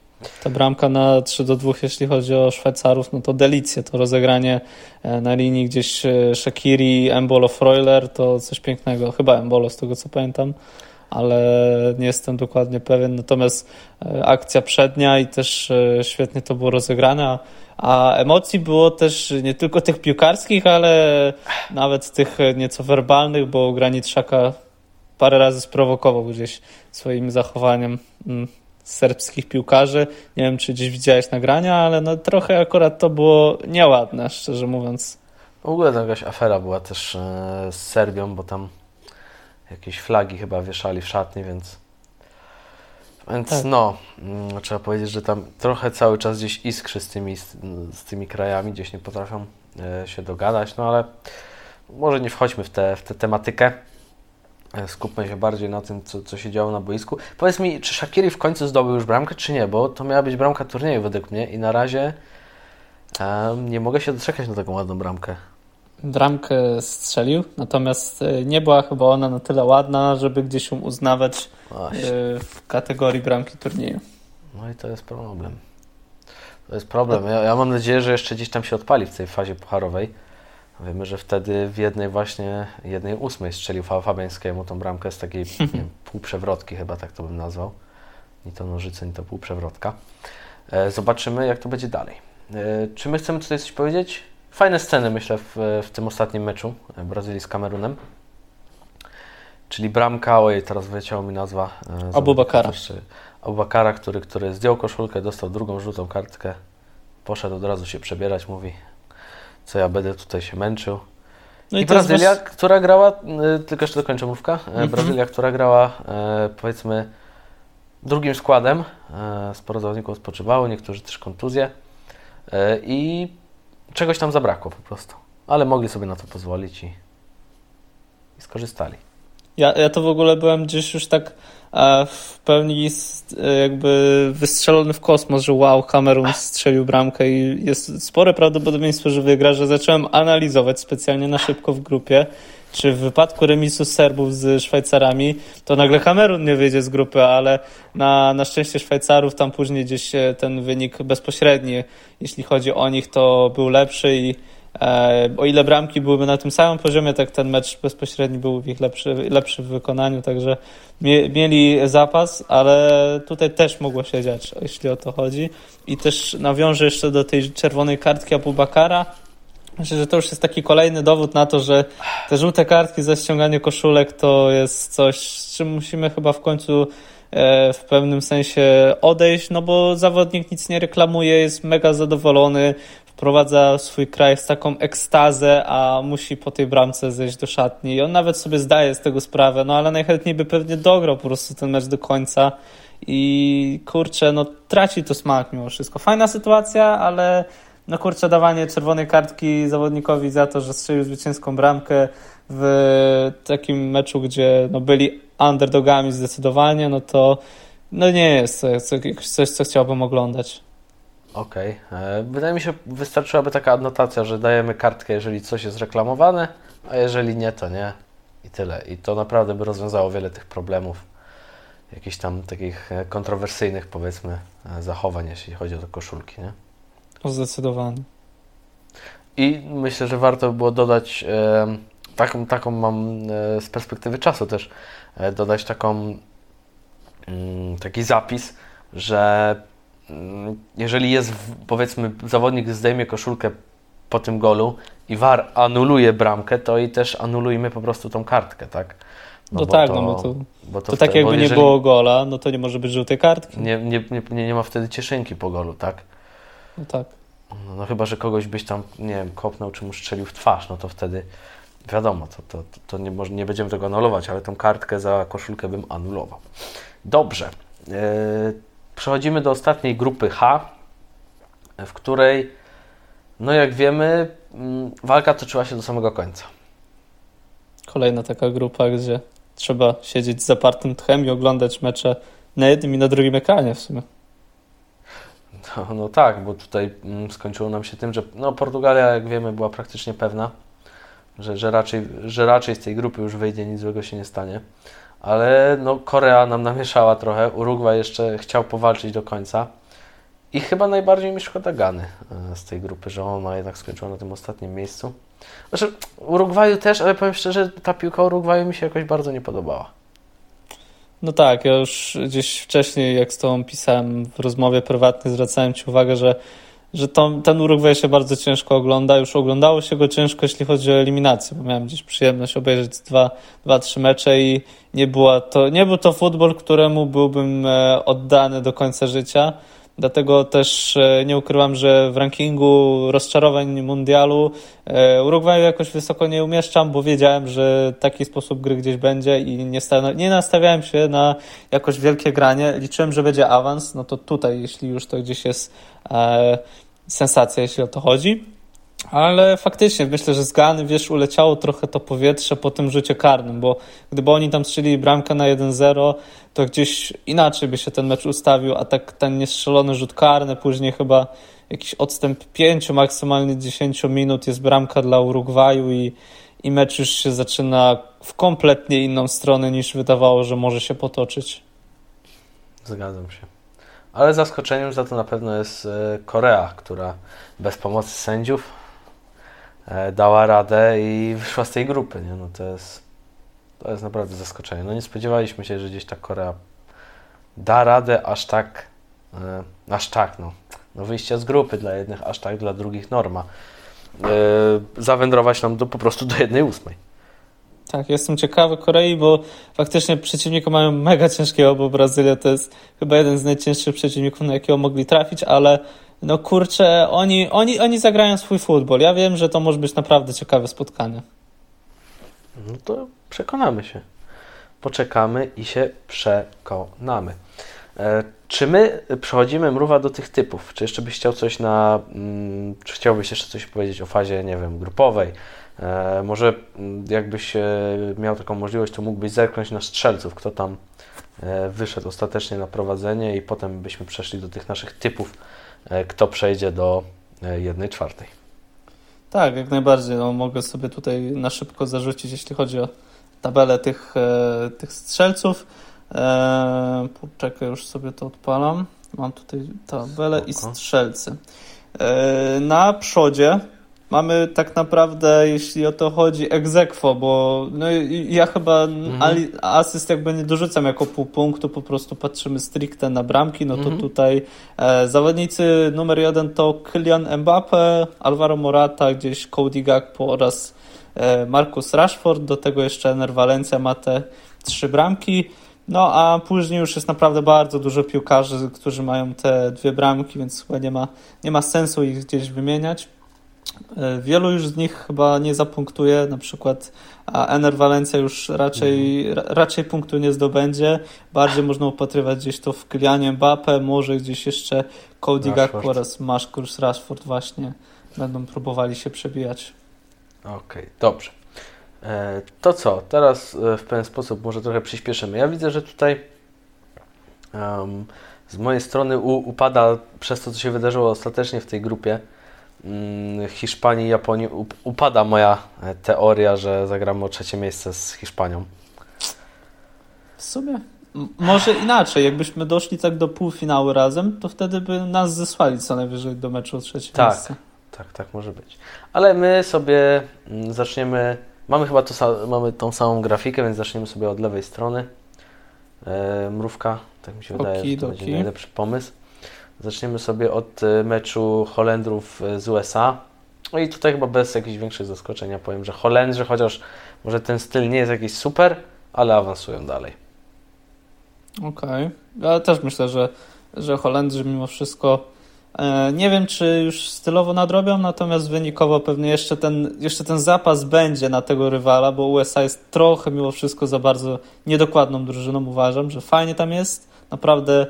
Ta bramka na 3 do 2, jeśli chodzi o Szwajcarów, no to delicje. To rozegranie e, na linii gdzieś e, Shakiri, Embolo, Freuler, to coś pięknego. Chyba Embolo, z tego co pamiętam, ale nie jestem dokładnie pewien. Natomiast e, akcja przednia i też świetnie to było rozegrane. A emocji było też nie tylko tych piłkarskich, ale nawet tych nieco werbalnych, bo Granit Szaka parę razy sprowokował gdzieś swoim zachowaniem mm, serbskich piłkarzy. Nie wiem, czy gdzieś widziałeś nagrania, ale no trochę akurat to było nieładne, szczerze mówiąc. W ogóle jakaś afera była też e, z Serbią, bo tam jakieś flagi chyba wieszali w szatni, więc więc tak. no, mm, trzeba powiedzieć, że tam trochę cały czas gdzieś iskrzy z tymi, z, tymi krajami, gdzieś nie potrafią e, się dogadać, no ale może nie wchodźmy w tę w te tematykę. E, skupmy się bardziej na tym, co, co się działo na boisku. Powiedz mi, czy Shakiri w końcu zdobył już bramkę, czy nie? Bo to miała być bramka turnieju według mnie i na razie um, nie mogę się doczekać na taką ładną bramkę bramkę strzelił, natomiast e, nie była chyba ona na tyle ładna, żeby gdzieś ją uznawać Właśnie. E, w kategorii bramki turnieju. No i to jest problem. To jest problem. Ja, ja mam nadzieję, że jeszcze gdzieś tam się odpali w tej fazie pucharowej. Wiemy, że wtedy w jednej właśnie, jednej ósmej strzelił Fabiańskiemu tą bramkę z takiej wiem, półprzewrotki, chyba tak to bym nazwał. Ni to nożyce, ni to półprzewrotka. E, zobaczymy, jak to będzie dalej. Czy my chcemy tutaj coś powiedzieć? Fajne sceny, myślę, w, w tym ostatnim meczu e, Brazylii z Kamerunem. Czyli bramka, ojej, teraz wyleciała mi nazwa. E, Abubakara. Abubakara, który, który zdjął koszulkę, dostał drugą żółtą kartkę, poszedł od razu się przebierać, mówi, co ja będę tutaj się męczył. No i, I Brazylia, was... która grała, e, tylko jeszcze dokończę mówka, mm -hmm. Brazylia, która grała powiedzmy drugim składem, sporo zawodników spoczywało, niektórzy też kontuzje i czegoś tam zabrakło po prostu. Ale mogli sobie na to pozwolić i, i skorzystali. Ja, ja to w ogóle byłem gdzieś już tak e, w pełni e, jakby wystrzelony w kosmos, że wow, Cameron strzelił bramkę i jest spore prawdopodobieństwo, że wygra, że zacząłem analizować specjalnie na szybko w grupie, czy w wypadku remisu Serbów z Szwajcarami, to nagle Kamerun nie wyjdzie z grupy, ale na, na szczęście Szwajcarów tam później gdzieś ten wynik bezpośredni, jeśli chodzi o nich, to był lepszy i e, o ile bramki byłyby na tym samym poziomie, tak ten mecz bezpośredni był ich lepszy, lepszy w wykonaniu, także mie, mieli zapas, ale tutaj też mogło się dziać, jeśli o to chodzi. I też nawiążę jeszcze do tej czerwonej kartki Abubakara, Myślę, że to już jest taki kolejny dowód na to, że te żółte kartki za ściąganie koszulek to jest coś, z czym musimy chyba w końcu e, w pewnym sensie odejść, no bo zawodnik nic nie reklamuje, jest mega zadowolony, wprowadza swój kraj w taką ekstazę, a musi po tej bramce zejść do szatni i on nawet sobie zdaje z tego sprawę, no ale najchętniej by pewnie dograł po prostu ten mecz do końca i kurczę, no traci to smak mimo wszystko. Fajna sytuacja, ale no kurczę, dawanie czerwonej kartki zawodnikowi za to, że strzelił zwycięską bramkę w takim meczu, gdzie no, byli underdogami zdecydowanie, no to no nie jest to coś, co chciałbym oglądać. Okej. Okay. E, wydaje mi się, wystarczyłaby taka adnotacja, że dajemy kartkę, jeżeli coś jest reklamowane, a jeżeli nie, to nie. I tyle. I to naprawdę by rozwiązało wiele tych problemów, jakichś tam takich e, kontrowersyjnych, powiedzmy, e, zachowań, jeśli chodzi o te koszulki, nie? Zdecydowanie. I myślę, że warto by było dodać, e, taką, taką mam e, z perspektywy czasu też, e, dodać taką, mm, taki zapis, że mm, jeżeli jest, powiedzmy, zawodnik zdejmie koszulkę po tym golu i VAR anuluje bramkę, to i też anulujmy po prostu tą kartkę, tak? No, no tak, to, no bo to, bo to, to tak jakby nie było gola, no to nie może być żółtej kartki. Nie, nie, nie, nie ma wtedy cieszynki po golu, tak? No tak. No, no, chyba, że kogoś byś tam, nie wiem, kopnął czy mu strzelił w twarz, no to wtedy wiadomo, to, to, to nie, może, nie będziemy tego anulować, ale tą kartkę za koszulkę bym anulował. Dobrze. Yy, przechodzimy do ostatniej grupy H, w której, no jak wiemy, yy, walka toczyła się do samego końca. Kolejna taka grupa, gdzie trzeba siedzieć z zapartym tchem i oglądać mecze na jednym i na drugim ekranie w sumie. No, no tak, bo tutaj mm, skończyło nam się tym, że no, Portugalia, jak wiemy, była praktycznie pewna, że, że, raczej, że raczej z tej grupy już wyjdzie, nic złego się nie stanie. Ale no, Korea nam namieszała trochę, Urugwaj jeszcze chciał powalczyć do końca. I chyba najbardziej mi szkoda Gany e, z tej grupy, że ona jednak skończyła na tym ostatnim miejscu. Znaczy, Urugwaju też, ale powiem szczerze, ta piłka Urugwaju mi się jakoś bardzo nie podobała. No tak, ja już gdzieś wcześniej, jak z Tobą pisałem w rozmowie prywatnej, zwracałem Ci uwagę, że, że to, ten Urugwaj się bardzo ciężko ogląda. Już oglądało się go ciężko, jeśli chodzi o eliminację, bo miałem gdzieś przyjemność obejrzeć dwa, dwa trzy mecze i nie, była to, nie był to futbol, któremu byłbym e, oddany do końca życia. Dlatego też e, nie ukrywam, że w rankingu rozczarowań mundialu e, Urugwaju jakoś wysoko nie umieszczam, bo wiedziałem, że taki sposób gry gdzieś będzie i nie, nie nastawiałem się na jakoś wielkie granie. Liczyłem, że będzie awans, no to tutaj, jeśli już to gdzieś jest e, sensacja, jeśli o to chodzi. Ale faktycznie myślę, że z Gany, wiesz, uleciało trochę to powietrze po tym rzucie karnym, bo gdyby oni tam strzelili bramkę na 1-0, to gdzieś inaczej by się ten mecz ustawił, a tak ten niestrzelony rzut karny, później chyba jakiś odstęp 5, maksymalnie 10 minut jest bramka dla Urugwaju i, i mecz już się zaczyna w kompletnie inną stronę niż wydawało, że może się potoczyć. Zgadzam się. Ale zaskoczeniem za to na pewno jest e, Korea, która bez pomocy sędziów dała radę i wyszła z tej grupy. Nie? No to, jest, to jest naprawdę zaskoczenie. No nie spodziewaliśmy się, że gdzieś ta Korea da radę aż tak, e, aż tak, no. no wyjście z grupy dla jednych, aż tak dla drugich norma. E, zawędrować nam do, po prostu do jednej ósmej. Tak, jestem ciekawy Korei, bo faktycznie przeciwnika mają mega ciężkiego, bo Brazylia to jest chyba jeden z najcięższych przeciwników, na jakiego mogli trafić, ale no kurczę, oni, oni, oni zagrają swój futbol. Ja wiem, że to może być naprawdę ciekawe spotkanie. No to przekonamy się. Poczekamy i się przekonamy. E, czy my przechodzimy, mruwa, do tych typów? Czy jeszcze byś chciał coś na. Mm, czy chciałbyś jeszcze coś powiedzieć o fazie, nie wiem, grupowej? E, może mm, jakbyś e, miał taką możliwość, to mógłbyś zerknąć na strzelców, kto tam e, wyszedł ostatecznie na prowadzenie, i potem byśmy przeszli do tych naszych typów kto przejdzie do e, jednej czwartej. Tak, jak najbardziej. No, mogę sobie tutaj na szybko zarzucić, jeśli chodzi o tabelę tych, e, tych strzelców. E, poczekaj, już sobie to odpalam. Mam tutaj tabelę Spoko. i strzelcy. E, na przodzie mamy tak naprawdę, jeśli o to chodzi, egzekwo, bo no, ja chyba mhm. asyst jakby nie dorzucam jako pół punktu, po prostu patrzymy stricte na bramki, no to mhm. tutaj e, zawodnicy numer jeden to Kylian Mbappe, Alvaro Morata, gdzieś Cody Gakpo oraz e, Marcus Rashford, do tego jeszcze Ener Valencia ma te trzy bramki. No a później już jest naprawdę bardzo dużo piłkarzy, którzy mają te dwie bramki, więc chyba nie ma, nie ma sensu ich gdzieś wymieniać. E, wielu już z nich chyba nie zapunktuje, na przykład Ener Valencia już raczej, mhm. raczej punktu nie zdobędzie. Bardziej można upatrywać gdzieś to w Kylianie Mbappe, może gdzieś jeszcze Cody Gakpo oraz Marcus Rashford właśnie będą próbowali się przebijać. Okej, okay, dobrze. E, to co? Teraz e, w pewien sposób może trochę przyspieszymy. Ja widzę, że tutaj um, z mojej strony u, upada przez to, co się wydarzyło ostatecznie w tej grupie Hiszpanii i Japonii, upada moja e, teoria, że zagramy o trzecie miejsce z Hiszpanią. W sumie może inaczej, jakbyśmy doszli tak do półfinału razem, to wtedy by nas zesłali co najwyżej do meczu o trzecie tak, miejsce. Tak, tak może być. Ale my sobie mm, zaczniemy Mamy chyba to, mamy tą samą grafikę, więc zaczniemy sobie od lewej strony. E, mrówka, tak mi się wydaje, że to będzie najlepszy pomysł. Zaczniemy sobie od e, meczu Holendrów e, z USA. No i tutaj chyba bez jakichś większych zaskoczeń powiem, że Holendrzy, chociaż może ten styl nie jest jakiś super, ale awansują dalej. Okej. Okay. Ja też myślę, że, że Holendrzy mimo wszystko E, nie wiem, czy już stylowo nadrobią, natomiast wynikowo pewnie jeszcze ten, jeszcze ten zapas będzie na tego rywala, bo USA jest trochę mimo wszystko za bardzo niedokładną drużyną, uważam, że fajnie tam jest, naprawdę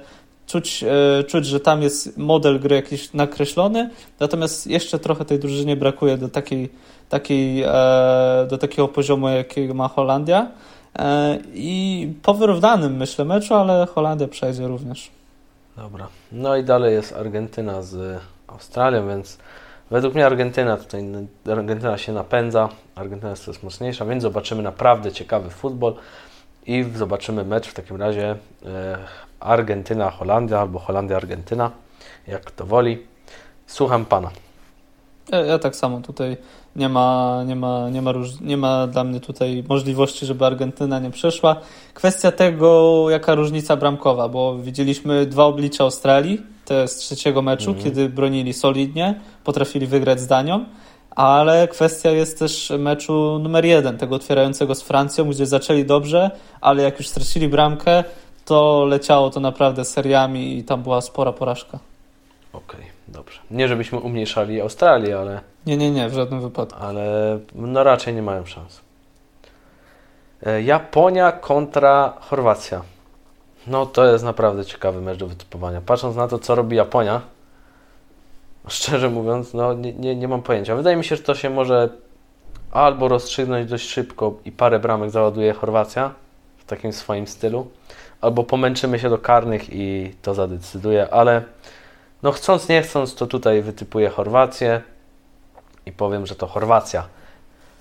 czuć, e, czuć że tam jest model gry jakiś nakreślony, natomiast jeszcze trochę tej drużynie brakuje do takiej, takiej e, do takiego poziomu, jakiego ma Holandia. I po wyrównanym, myślę, meczu, ale Holandia przejdzie również. Dobra. No i dalej jest Argentyna z Australią, więc według mnie Argentyna tutaj Argentyna się napędza. Argentyna jest coraz mocniejsza, więc zobaczymy naprawdę ciekawy futbol i zobaczymy mecz w takim razie e, Argentyna-Holandia albo Holandia-Argentyna, jak to woli. Słucham Pana. Ja, ja, tak samo tutaj nie ma, nie, ma, nie, ma róż, nie ma dla mnie tutaj możliwości, żeby Argentyna nie przeszła. Kwestia tego, jaka różnica bramkowa, bo widzieliśmy dwa oblicza Australii, to jest trzeciego meczu, mm. kiedy bronili solidnie, potrafili wygrać z Danią, ale kwestia jest też meczu numer jeden, tego otwierającego z Francją, gdzie zaczęli dobrze, ale jak już stracili bramkę, to leciało to naprawdę seriami i tam była spora porażka. Okej, okay, dobrze. Nie żebyśmy umniejszali Australię, ale... Nie, nie, nie, w żadnym wypadku. Ale no raczej nie mają szans. E, Japonia kontra Chorwacja. No to jest naprawdę ciekawy mecz do wytypowania. Patrząc na to, co robi Japonia, szczerze mówiąc, no nie, nie, nie mam pojęcia. Wydaje mi się, że to się może albo rozstrzygnąć dość szybko i parę bramek załaduje Chorwacja w takim swoim stylu, albo pomęczymy się do karnych i to zadecyduje, ale no chcąc nie chcąc, to tutaj wytypuję Chorwację i powiem, że to Chorwacja.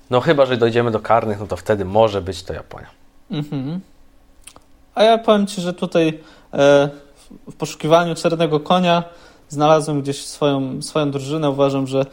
No chyba, że dojdziemy do karnych, no to wtedy może być to Japonia. Mhm. A ja powiem Ci, że tutaj e, w poszukiwaniu czarnego konia znalazłem gdzieś swoją, swoją drużynę. Uważam, że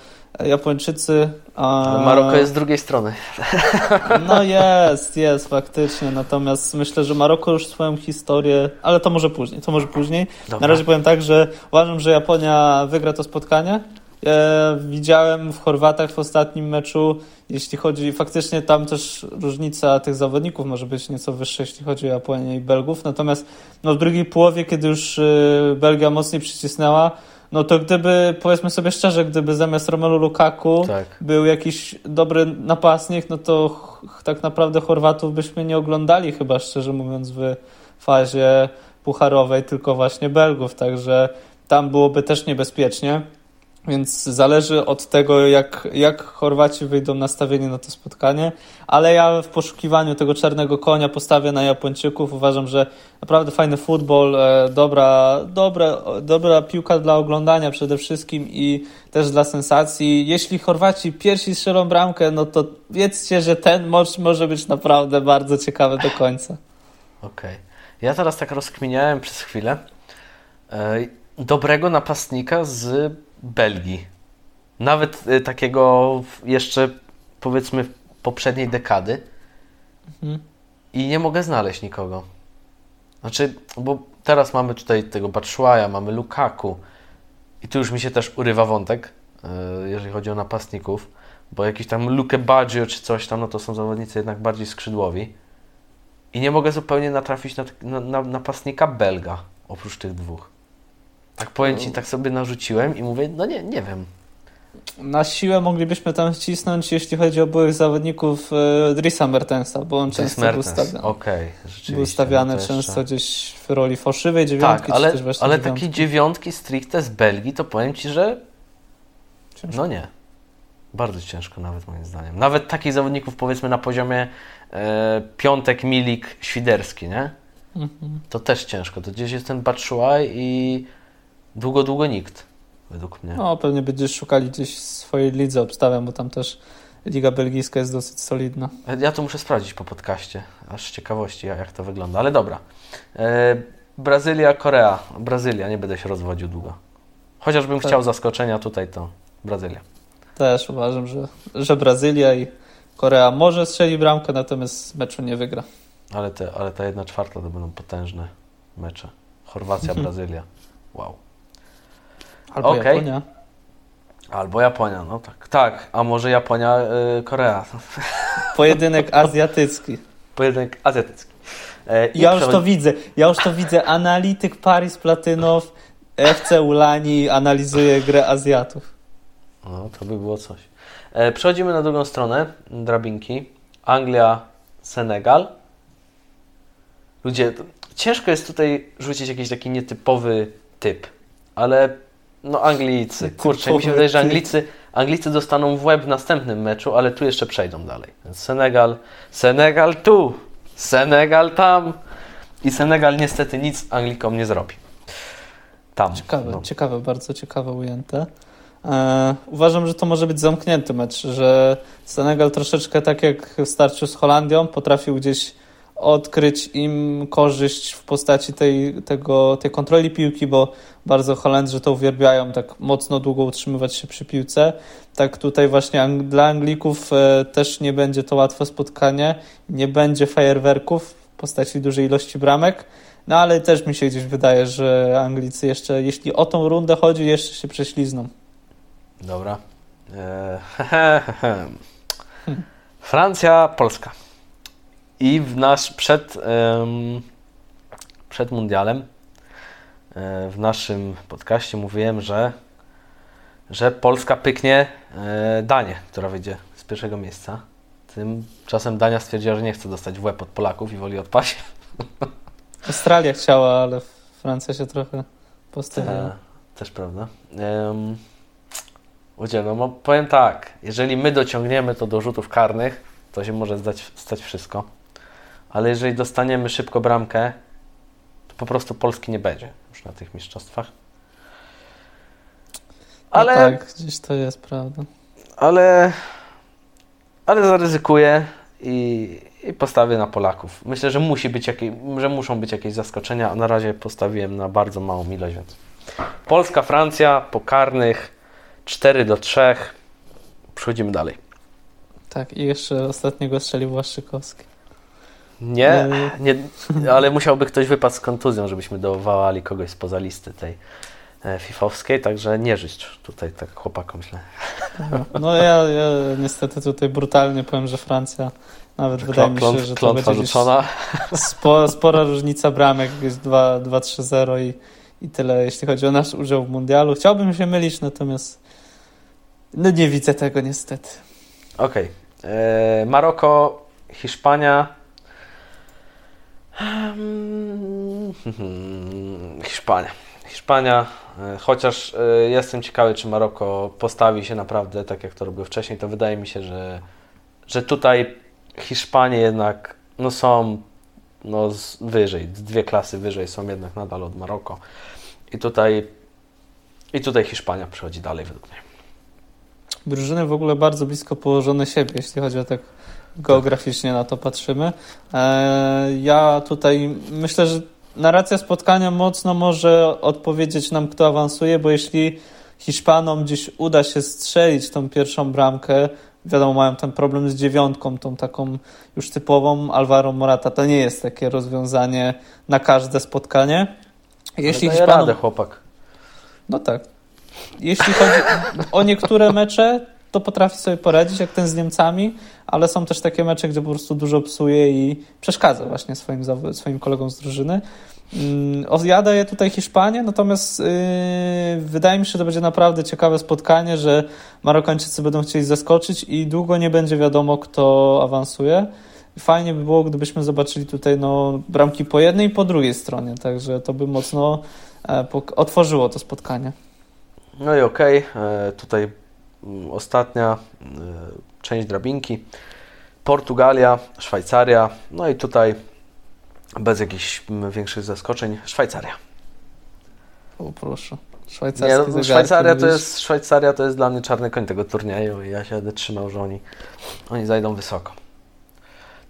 Japończycy. A... Maroko jest z drugiej strony. No jest, jest faktycznie. Natomiast myślę, że Maroko już swoją historię, ale to może później. To może później. Dobra. Na razie powiem tak, że uważam, że Japonia wygra to spotkanie. Ja widziałem w Chorwatach w ostatnim meczu, jeśli chodzi, faktycznie tam też różnica tych zawodników może być nieco wyższa, jeśli chodzi o Japonię i Belgów. Natomiast no, w drugiej połowie, kiedy już y, Belgia mocniej przycisnęła, no to gdyby, powiedzmy sobie szczerze, gdyby zamiast Romelu Lukaku tak. był jakiś dobry napastnik, no to tak naprawdę Chorwatów byśmy nie oglądali chyba, szczerze mówiąc, w fazie pucharowej, tylko właśnie Belgów, także tam byłoby też niebezpiecznie. Więc zależy od tego, jak, jak Chorwaci wyjdą nastawieni na to spotkanie. Ale ja w poszukiwaniu tego czarnego konia postawię na Japończyków. Uważam, że naprawdę fajny futbol, e, dobra, dobra, dobra piłka dla oglądania przede wszystkim i też dla sensacji. Jeśli Chorwaci pierwsi strzelą bramkę, no to wiedzcie, że ten mecz może być naprawdę bardzo ciekawy do końca. Okej. Okay. Ja teraz tak rozkminiałem przez chwilę. E, dobrego napastnika z Belgii. Nawet y, takiego jeszcze powiedzmy poprzedniej dekady. Mhm. I nie mogę znaleźć nikogo. Znaczy, bo teraz mamy tutaj tego Batshuaya, mamy Lukaku. I tu już mi się też urywa wątek, y, jeżeli chodzi o napastników. Bo jakiś tam Luke Baggio czy coś tam, no to są zawodnicy jednak bardziej skrzydłowi. i nie mogę zupełnie natrafić na, na, na napastnika Belga, oprócz tych dwóch. Tak powiem Ci, tak sobie narzuciłem i mówię, no nie, nie wiem. Na siłę moglibyśmy tam wcisnąć, jeśli chodzi o byłych zawodników e, Drisa Mertensa, bo on często Mertens. był stawiany. Okay, był stawiany no często gdzieś w roli fałszywej dziewiątki. Tak, ale, ale takie dziewiątki stricte z Belgii, to powiem Ci, że ciężko. no nie. Bardzo ciężko nawet moim zdaniem. Nawet takich zawodników powiedzmy na poziomie e, Piątek, Milik, Świderski, nie? Mhm. To też ciężko. To gdzieś jest ten Batshuayi i długo, długo nikt, według mnie. No, pewnie będziesz szukali gdzieś swojej lidze, obstawiam, bo tam też Liga Belgijska jest dosyć solidna. Ja to muszę sprawdzić po podcaście, aż z ciekawości, jak to wygląda. Ale dobra. E, Brazylia, Korea. Brazylia, nie będę się rozwodził długo. Chociażbym tak. chciał zaskoczenia tutaj, to Brazylia. Też uważam, że, że Brazylia i Korea może strzeli bramkę, natomiast meczu nie wygra. Ale, te, ale ta jedna czwarta to będą potężne mecze. Chorwacja, Brazylia. Wow. Albo okay. Japonia. Albo Japonia, no tak. Tak, a może Japonia, yy, Korea. Pojedynek azjatycki. Pojedynek azjatycki. E, ja już to widzę. Ja już to widzę. Analityk Paris Platynow, FC Ulani analizuje grę Azjatów. No, to by było coś. E, przechodzimy na drugą stronę drabinki. Anglia, Senegal. Ludzie, ciężko jest tutaj rzucić jakiś taki nietypowy typ, ale no Anglicy, kurczę, mi się wydaje, że Anglicy, Anglicy dostaną w łeb w następnym meczu, ale tu jeszcze przejdą dalej. Więc Senegal, Senegal tu, Senegal tam i Senegal niestety nic Anglikom nie zrobi. Tam. Ciekawe, no. ciekawe, bardzo ciekawe ujęte. E, uważam, że to może być zamknięty mecz, że Senegal troszeczkę tak jak w starciu z Holandią potrafił gdzieś odkryć im korzyść w postaci tej, tego, tej kontroli piłki, bo bardzo Holendrzy to uwielbiają, tak mocno długo utrzymywać się przy piłce. Tak tutaj właśnie dla Anglików e, też nie będzie to łatwe spotkanie, nie będzie fajerwerków w postaci dużej ilości bramek, no ale też mi się gdzieś wydaje, że Anglicy jeszcze, jeśli o tą rundę chodzi, jeszcze się prześlizną. Dobra. Eee, Francja, Polska. I w nasz przed, przed mundialem e, w naszym podcaście mówiłem, że, że Polska pyknie e, Danię, która wyjdzie z pierwszego miejsca. Tymczasem Dania stwierdziła, że nie chce dostać w łeb od Polaków i woli odpaść. Australia chciała, ale Francja się trochę postawiła. E, też prawda. Um, Ludzie, no powiem tak, jeżeli my dociągniemy to do rzutów karnych, to się może zdać, stać wszystko. Ale jeżeli dostaniemy szybko bramkę, to po prostu Polski nie będzie już na tych mistrzostwach. No ale. No tak, gdzieś to jest prawda. Ale. Ale zaryzykuję i, i postawię na Polaków. Myślę, że musi być jakieś, że muszą być jakieś zaskoczenia, a na razie postawiłem na bardzo małą ilość, więc Polska, Francja po karnych 4 do 3. Przechodzimy dalej. Tak, i jeszcze ostatniego strzelił Łaszczykowski. Nie, nie, ale musiałby ktoś wypadł z kontuzją, żebyśmy dowołali kogoś spoza listy tej e, fifowskiej, także nie życz tutaj tak chłopakom źle. No ja, ja niestety tutaj brutalnie powiem, że Francja nawet wydaje mi się, że to będzie spo, spora różnica bramek, jest 2-3-0 i, i tyle, jeśli chodzi o nasz udział w mundialu. Chciałbym się mylić, natomiast no nie widzę tego niestety. Okej. Okay. E, Maroko, Hiszpania. Hiszpania. Hiszpania, e, chociaż e, jestem ciekawy, czy Maroko postawi się naprawdę tak, jak to robił wcześniej, to wydaje mi się, że, że tutaj Hiszpanie jednak no są no, wyżej, dwie klasy wyżej są jednak nadal od Maroko. I tutaj, i tutaj Hiszpania przychodzi dalej według mnie drużyny w ogóle bardzo blisko położone siebie, jeśli chodzi o tak geograficznie na to patrzymy. E, ja tutaj myślę, że narracja spotkania mocno może odpowiedzieć nam, kto awansuje, bo jeśli Hiszpanom gdzieś uda się strzelić tą pierwszą bramkę, wiadomo, mają ten problem z dziewiątką, tą taką już typową. Alvaro Morata to nie jest takie rozwiązanie na każde spotkanie. Jeśli Ale Hiszpanom... radę, chłopak. No tak. Jeśli chodzi o niektóre mecze, to potrafi sobie poradzić, jak ten z Niemcami, ale są też takie mecze, gdzie po prostu dużo psuje i przeszkadza właśnie swoim, swoim kolegom z drużyny. Mm, je tutaj Hiszpanię, natomiast yy, wydaje mi się, że to będzie naprawdę ciekawe spotkanie, że Marokańczycy będą chcieli zaskoczyć i długo nie będzie wiadomo, kto awansuje. Fajnie by było, gdybyśmy zobaczyli tutaj no, bramki po jednej i po drugiej stronie, także to by mocno e, otworzyło to spotkanie. No i okej, okay. E, tutaj ostatnia e, część drabinki. Portugalia, Szwajcaria, no i tutaj bez jakichś większych zaskoczeń Szwajcaria. O proszę. Nie, no, Szwajcaria, to jest, Szwajcaria to jest dla mnie czarny koń tego turnieju i ja się będę trzymał, że oni, oni zajdą wysoko.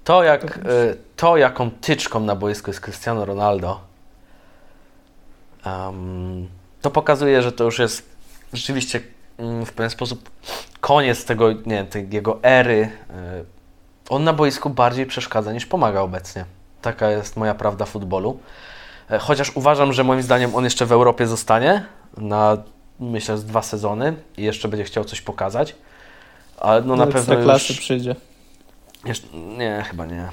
To, jak, e, to jaką tyczką na boisku jest Cristiano Ronaldo, um, to pokazuje, że to już jest rzeczywiście mm, w pewien sposób koniec tego, nie tej jego ery. E, on na boisku bardziej przeszkadza niż pomaga obecnie. Taka jest moja prawda futbolu. E, chociaż uważam, że moim zdaniem on jeszcze w Europie zostanie na myślę z dwa sezony i jeszcze będzie chciał coś pokazać. Ale no na pewno klasy już... przyjdzie. Jeszcze... Nie, chyba nie.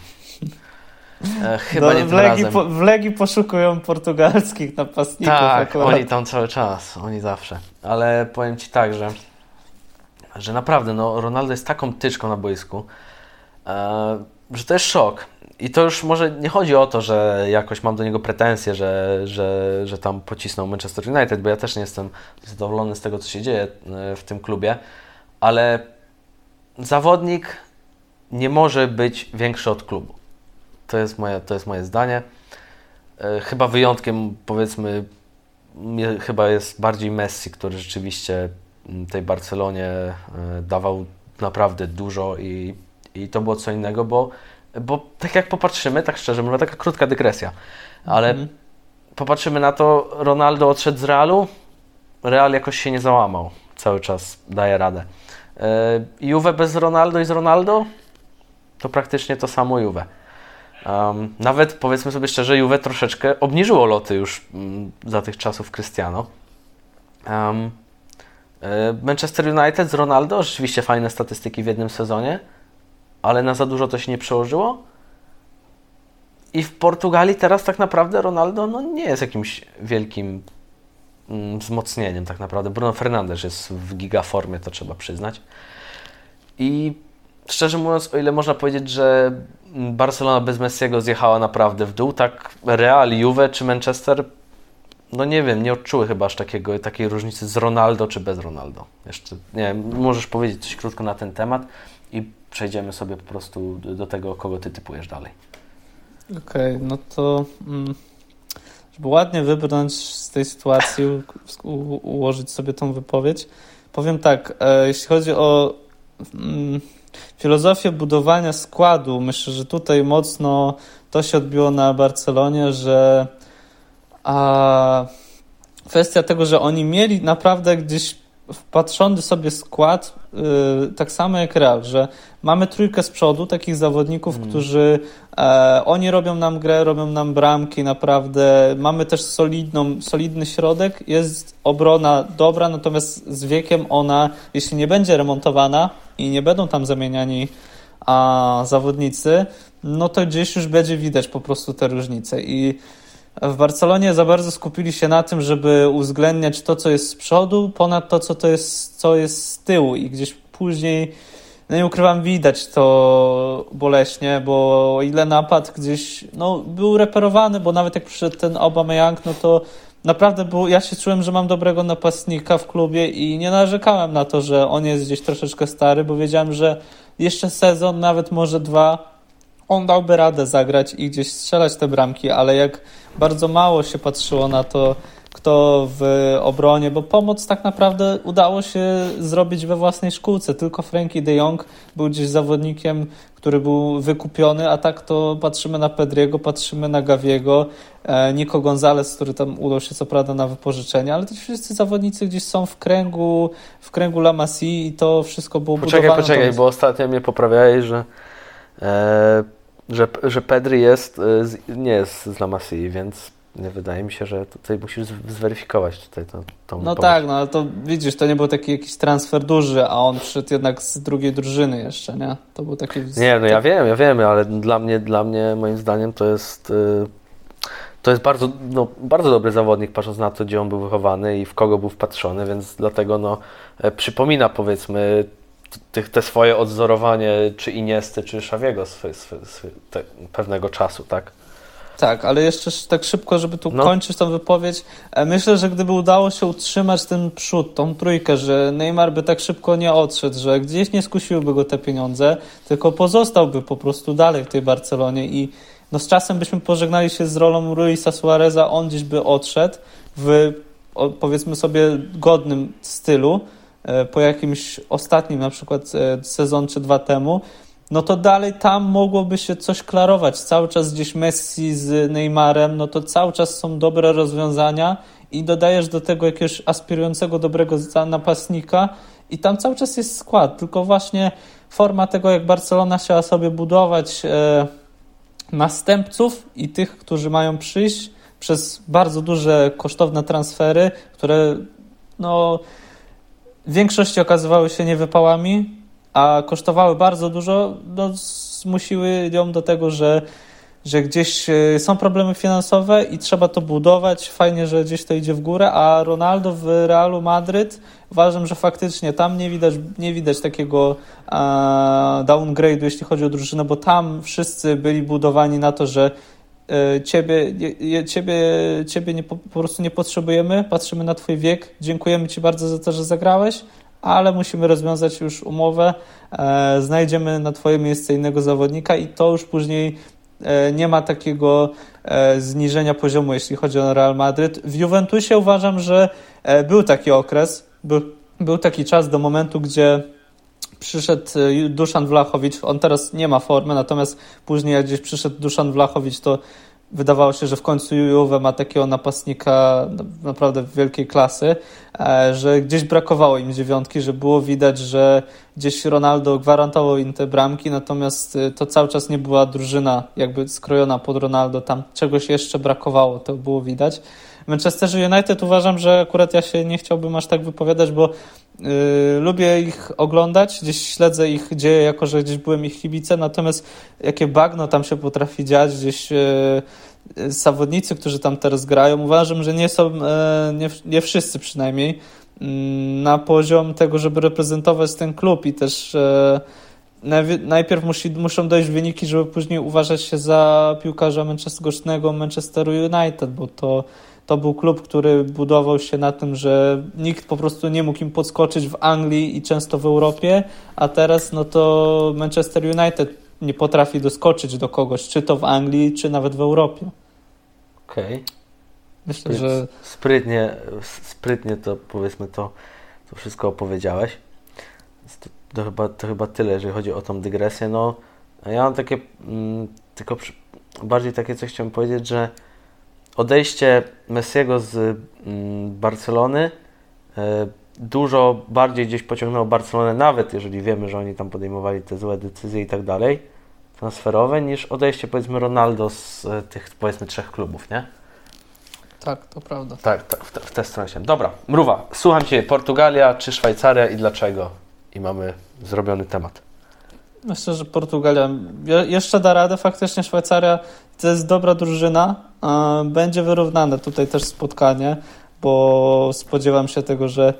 E, chyba no, nie w, Legii po, w Legii poszukują portugalskich napastników. Tak, akurat. oni tam cały czas, oni zawsze. Ale powiem Ci tak, że, że naprawdę no, Ronaldo jest taką tyczką na boisku, e, że to jest szok. I to już może nie chodzi o to, że jakoś mam do niego pretensje, że, że, że tam pocisnął Manchester United, bo ja też nie jestem zadowolony z tego, co się dzieje e, w tym klubie, ale zawodnik nie może być większy od klubu. To jest moje, to jest moje zdanie. E, chyba wyjątkiem, powiedzmy, chyba jest bardziej Messi, który rzeczywiście tej Barcelonie e, dawał naprawdę dużo i, i to było co innego, bo bo tak jak popatrzymy, tak szczerze mówiąc, taka krótka dygresja, ale mm. popatrzymy na to, Ronaldo odszedł z Realu, Real jakoś się nie załamał, cały czas daje radę. Yy, Juve bez Ronaldo i z Ronaldo to praktycznie to samo Juve. Um, nawet powiedzmy sobie szczerze, Juve troszeczkę obniżyło loty już um, za tych czasów Cristiano. Um, Manchester United z Ronaldo, rzeczywiście fajne statystyki w jednym sezonie ale na za dużo to się nie przełożyło. I w Portugalii teraz tak naprawdę Ronaldo no, nie jest jakimś wielkim mm, wzmocnieniem tak naprawdę. Bruno Fernandes jest w gigaformie, to trzeba przyznać. I szczerze mówiąc, o ile można powiedzieć, że Barcelona bez Messiego zjechała naprawdę w dół, tak Real, Juve czy Manchester, no nie wiem, nie odczuły chyba aż takiego, takiej różnicy z Ronaldo czy bez Ronaldo. Jeszcze, nie wiem, możesz powiedzieć coś krótko na ten temat i przejdziemy sobie po prostu do tego, kogo ty typujesz dalej. Okej, okay, no to mm, żeby ładnie wybrnąć z tej sytuacji, u, ułożyć sobie tą wypowiedź, powiem tak, e, jeśli chodzi o mm, filozofię budowania składu, myślę, że tutaj mocno to się odbiło na Barcelonie, że a, kwestia tego, że oni mieli naprawdę gdzieś wpatrzony sobie skład, yy, tak samo jak Real, że mamy trójkę z przodu takich zawodników, mm. którzy e, oni robią nam grę, robią nam bramki, naprawdę. Mamy też solidną, solidny środek, jest obrona dobra, natomiast z wiekiem ona, jeśli nie będzie remontowana i nie będą tam zamieniani a, zawodnicy, no to gdzieś już będzie widać po prostu te różnice i w Barcelonie za bardzo skupili się na tym, żeby uwzględniać to, co jest z przodu, ponad to, co, to jest, co jest z tyłu. I gdzieś później, no nie ukrywam, widać to boleśnie, bo o ile napad gdzieś no, był reperowany, bo nawet jak przyszedł ten Aubameyang, no to naprawdę był, ja się czułem, że mam dobrego napastnika w klubie i nie narzekałem na to, że on jest gdzieś troszeczkę stary, bo wiedziałem, że jeszcze sezon, nawet może dwa, on dałby radę zagrać i gdzieś strzelać te bramki, ale jak bardzo mało się patrzyło na to, kto w obronie, bo pomoc tak naprawdę udało się zrobić we własnej szkółce. Tylko Frankie de Jong był gdzieś zawodnikiem, który był wykupiony, a tak to patrzymy na Pedriego, patrzymy na Gaviego, e, Nico Gonzalez, który tam udał się co prawda na wypożyczenie, ale to wszyscy zawodnicy gdzieś są w kręgu, w kręgu La Masie i to wszystko było poczekaj, budowane. Poczekaj, poczekaj, bo ostatnio mnie poprawiałeś, że e, że, że Pedri jest, z, nie jest z La Masie, więc nie wydaje mi się, że tutaj musisz zweryfikować tutaj to, tą No tak, no ale to widzisz, to nie był taki jakiś transfer duży, a on przyszedł jednak z drugiej drużyny jeszcze, nie? To był taki... Nie, no ja wiem, ja wiem, ale dla mnie, dla mnie moim zdaniem to jest... Yy, to jest bardzo, no, bardzo dobry zawodnik, patrząc na to, gdzie on był wychowany i w kogo był wpatrzony, więc dlatego no, e, przypomina powiedzmy te swoje odzorowanie czy Iniesty, czy Szawiego pewnego czasu, tak? Tak, ale jeszcze tak szybko, żeby tu no. kończyć tą wypowiedź. E, myślę, że gdyby udało się utrzymać ten przód, tą trójkę, że Neymar by tak szybko nie odszedł, że gdzieś nie skusiłyby go te pieniądze, tylko pozostałby po prostu dalej w tej Barcelonie i no z czasem byśmy pożegnali się z rolą Luisa Suareza, on gdzieś by odszedł w powiedzmy sobie godnym stylu po jakimś ostatnim na przykład e, sezon czy dwa temu no to dalej tam mogłoby się coś klarować. Cały czas gdzieś Messi z Neymarem, no to cały czas są dobre rozwiązania i dodajesz do tego jakiegoś aspirującego dobrego napastnika i tam cały czas jest skład, tylko właśnie forma tego, jak Barcelona chciała sobie budować e, następców i tych, którzy mają przyjść przez bardzo duże, kosztowne transfery, które no, w większości okazywały się niewypałami, a kosztowały bardzo dużo, no, zmusiły ją do tego, że, że gdzieś e, są problemy finansowe i trzeba to budować. Fajnie, że gdzieś to idzie w górę, a Ronaldo w Realu Madryt uważam, że faktycznie tam nie widać, nie widać takiego downgrade'u, jeśli chodzi o drużynę, bo tam wszyscy byli budowani na to, że Ciebie, ciebie, ciebie nie, po prostu nie potrzebujemy, patrzymy na Twój wiek, dziękujemy Ci bardzo za to, że zagrałeś, ale musimy rozwiązać już umowę, e, znajdziemy na Twoje miejsce innego zawodnika i to już później e, nie ma takiego e, zniżenia poziomu, jeśli chodzi o Real Madryt. W Juventusie uważam, że był taki okres, był, był taki czas do momentu, gdzie przyszedł Duszan Wlachowicz, on teraz nie ma formy, natomiast później jak gdzieś przyszedł Duszan Wlachowicz, to wydawało się, że w końcu Juve ma takiego napastnika naprawdę wielkiej klasy, e, że gdzieś brakowało im dziewiątki, że było widać, że gdzieś Ronaldo gwarantował im te bramki, natomiast e, to cały czas nie była drużyna jakby skrojona pod Ronaldo, tam czegoś jeszcze brakowało, to było widać. Manchester United uważam, że akurat ja się nie chciałbym aż tak wypowiadać, bo yy, lubię ich oglądać, gdzieś śledzę ich dzieje, jako że gdzieś byłem ich kibice, natomiast jakie bagno tam się potrafi dziać, gdzieś yy, zawodnicy, którzy tam teraz grają, uważam, że nie są, nie, nie wszyscy przynajmniej, mm, na poziom tego, żeby reprezentować ten klub i też najpierw musi, muszą dojść wyniki, żeby później uważać się za piłkarza Manchester, Manchesteru United, bo to to był klub, który budował się na tym, że nikt po prostu nie mógł im podskoczyć w Anglii i często w Europie, a teraz no to Manchester United nie potrafi doskoczyć do kogoś, czy to w Anglii, czy nawet w Europie. Okej. Okay. Myślę, że... Sprytnie, sprytnie to powiedzmy to, to wszystko opowiedziałeś. To, to, chyba, to chyba tyle, jeżeli chodzi o tą dygresję. No, ja mam takie, mm, tylko przy, bardziej takie coś chciałem powiedzieć, że odejście Messiego z mm, Barcelony e, dużo bardziej gdzieś pociągnęło Barcelonę, nawet jeżeli wiemy, że oni tam podejmowali te złe decyzje i tak dalej, transferowe, niż odejście powiedzmy Ronaldo z e, tych powiedzmy trzech klubów, nie? Tak, to prawda. Tak, tak w, te, w tę stronę się. Dobra, Mruwa, słucham Cię, Portugalia czy Szwajcaria i dlaczego? I mamy zrobiony temat. Myślę, że Portugalia jeszcze da radę. Faktycznie Szwajcaria to jest dobra drużyna. Będzie wyrównane tutaj też spotkanie, bo spodziewam się tego, że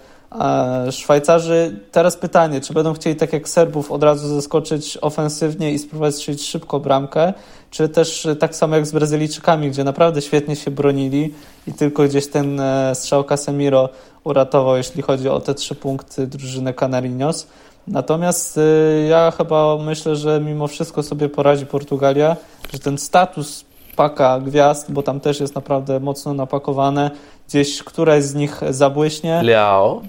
Szwajcarzy, teraz pytanie, czy będą chcieli tak jak Serbów od razu zaskoczyć ofensywnie i spróbować strzelić szybko bramkę, czy też tak samo jak z Brazylijczykami, gdzie naprawdę świetnie się bronili i tylko gdzieś ten e, strzał Casemiro uratował, jeśli chodzi o te trzy punkty drużyny Canarinos. Natomiast y, ja chyba myślę, że mimo wszystko sobie poradzi Portugalia, że ten status paka gwiazd, bo tam też jest naprawdę mocno napakowane, gdzieś któraś z nich zabłyśnie. Leao?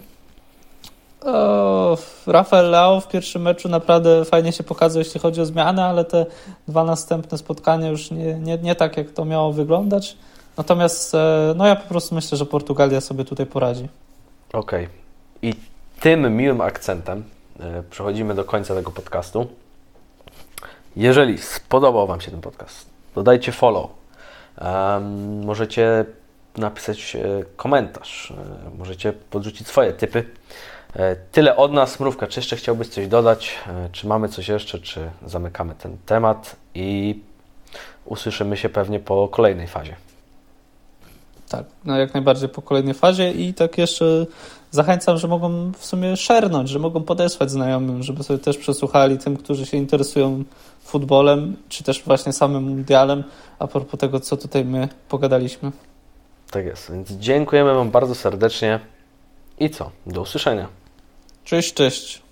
O, Rafael Leao w pierwszym meczu naprawdę fajnie się pokazał, jeśli chodzi o zmiany, ale te dwa następne spotkania już nie, nie, nie tak, jak to miało wyglądać. Natomiast e, no ja po prostu myślę, że Portugalia sobie tutaj poradzi. Okej. Okay. I tym miłym akcentem przechodzimy do końca tego podcastu. Jeżeli spodobał Wam się ten podcast, dodajcie follow Możecie napisać e, komentarz, e, możecie podrzucić swoje typy. E, tyle od nas. Mrówka, czy jeszcze chciałbyś coś dodać? Czy mamy coś jeszcze, czy zamykamy ten temat i usłyszymy się pewnie po kolejnej fazie. Tak, no jak najbardziej po kolejnej fazie i tak jeszcze zachęcam, że mogą w sumie szernąć, że mogą podesłać znajomym, żeby sobie też przesłuchali tym, którzy się interesują futbolem, czy też właśnie samym mundialem, a propos tego, co tutaj my pogadaliśmy. Tak jest, więc dziękujemy Wam bardzo serdecznie i co? Do usłyszenia. Cześć, cześć.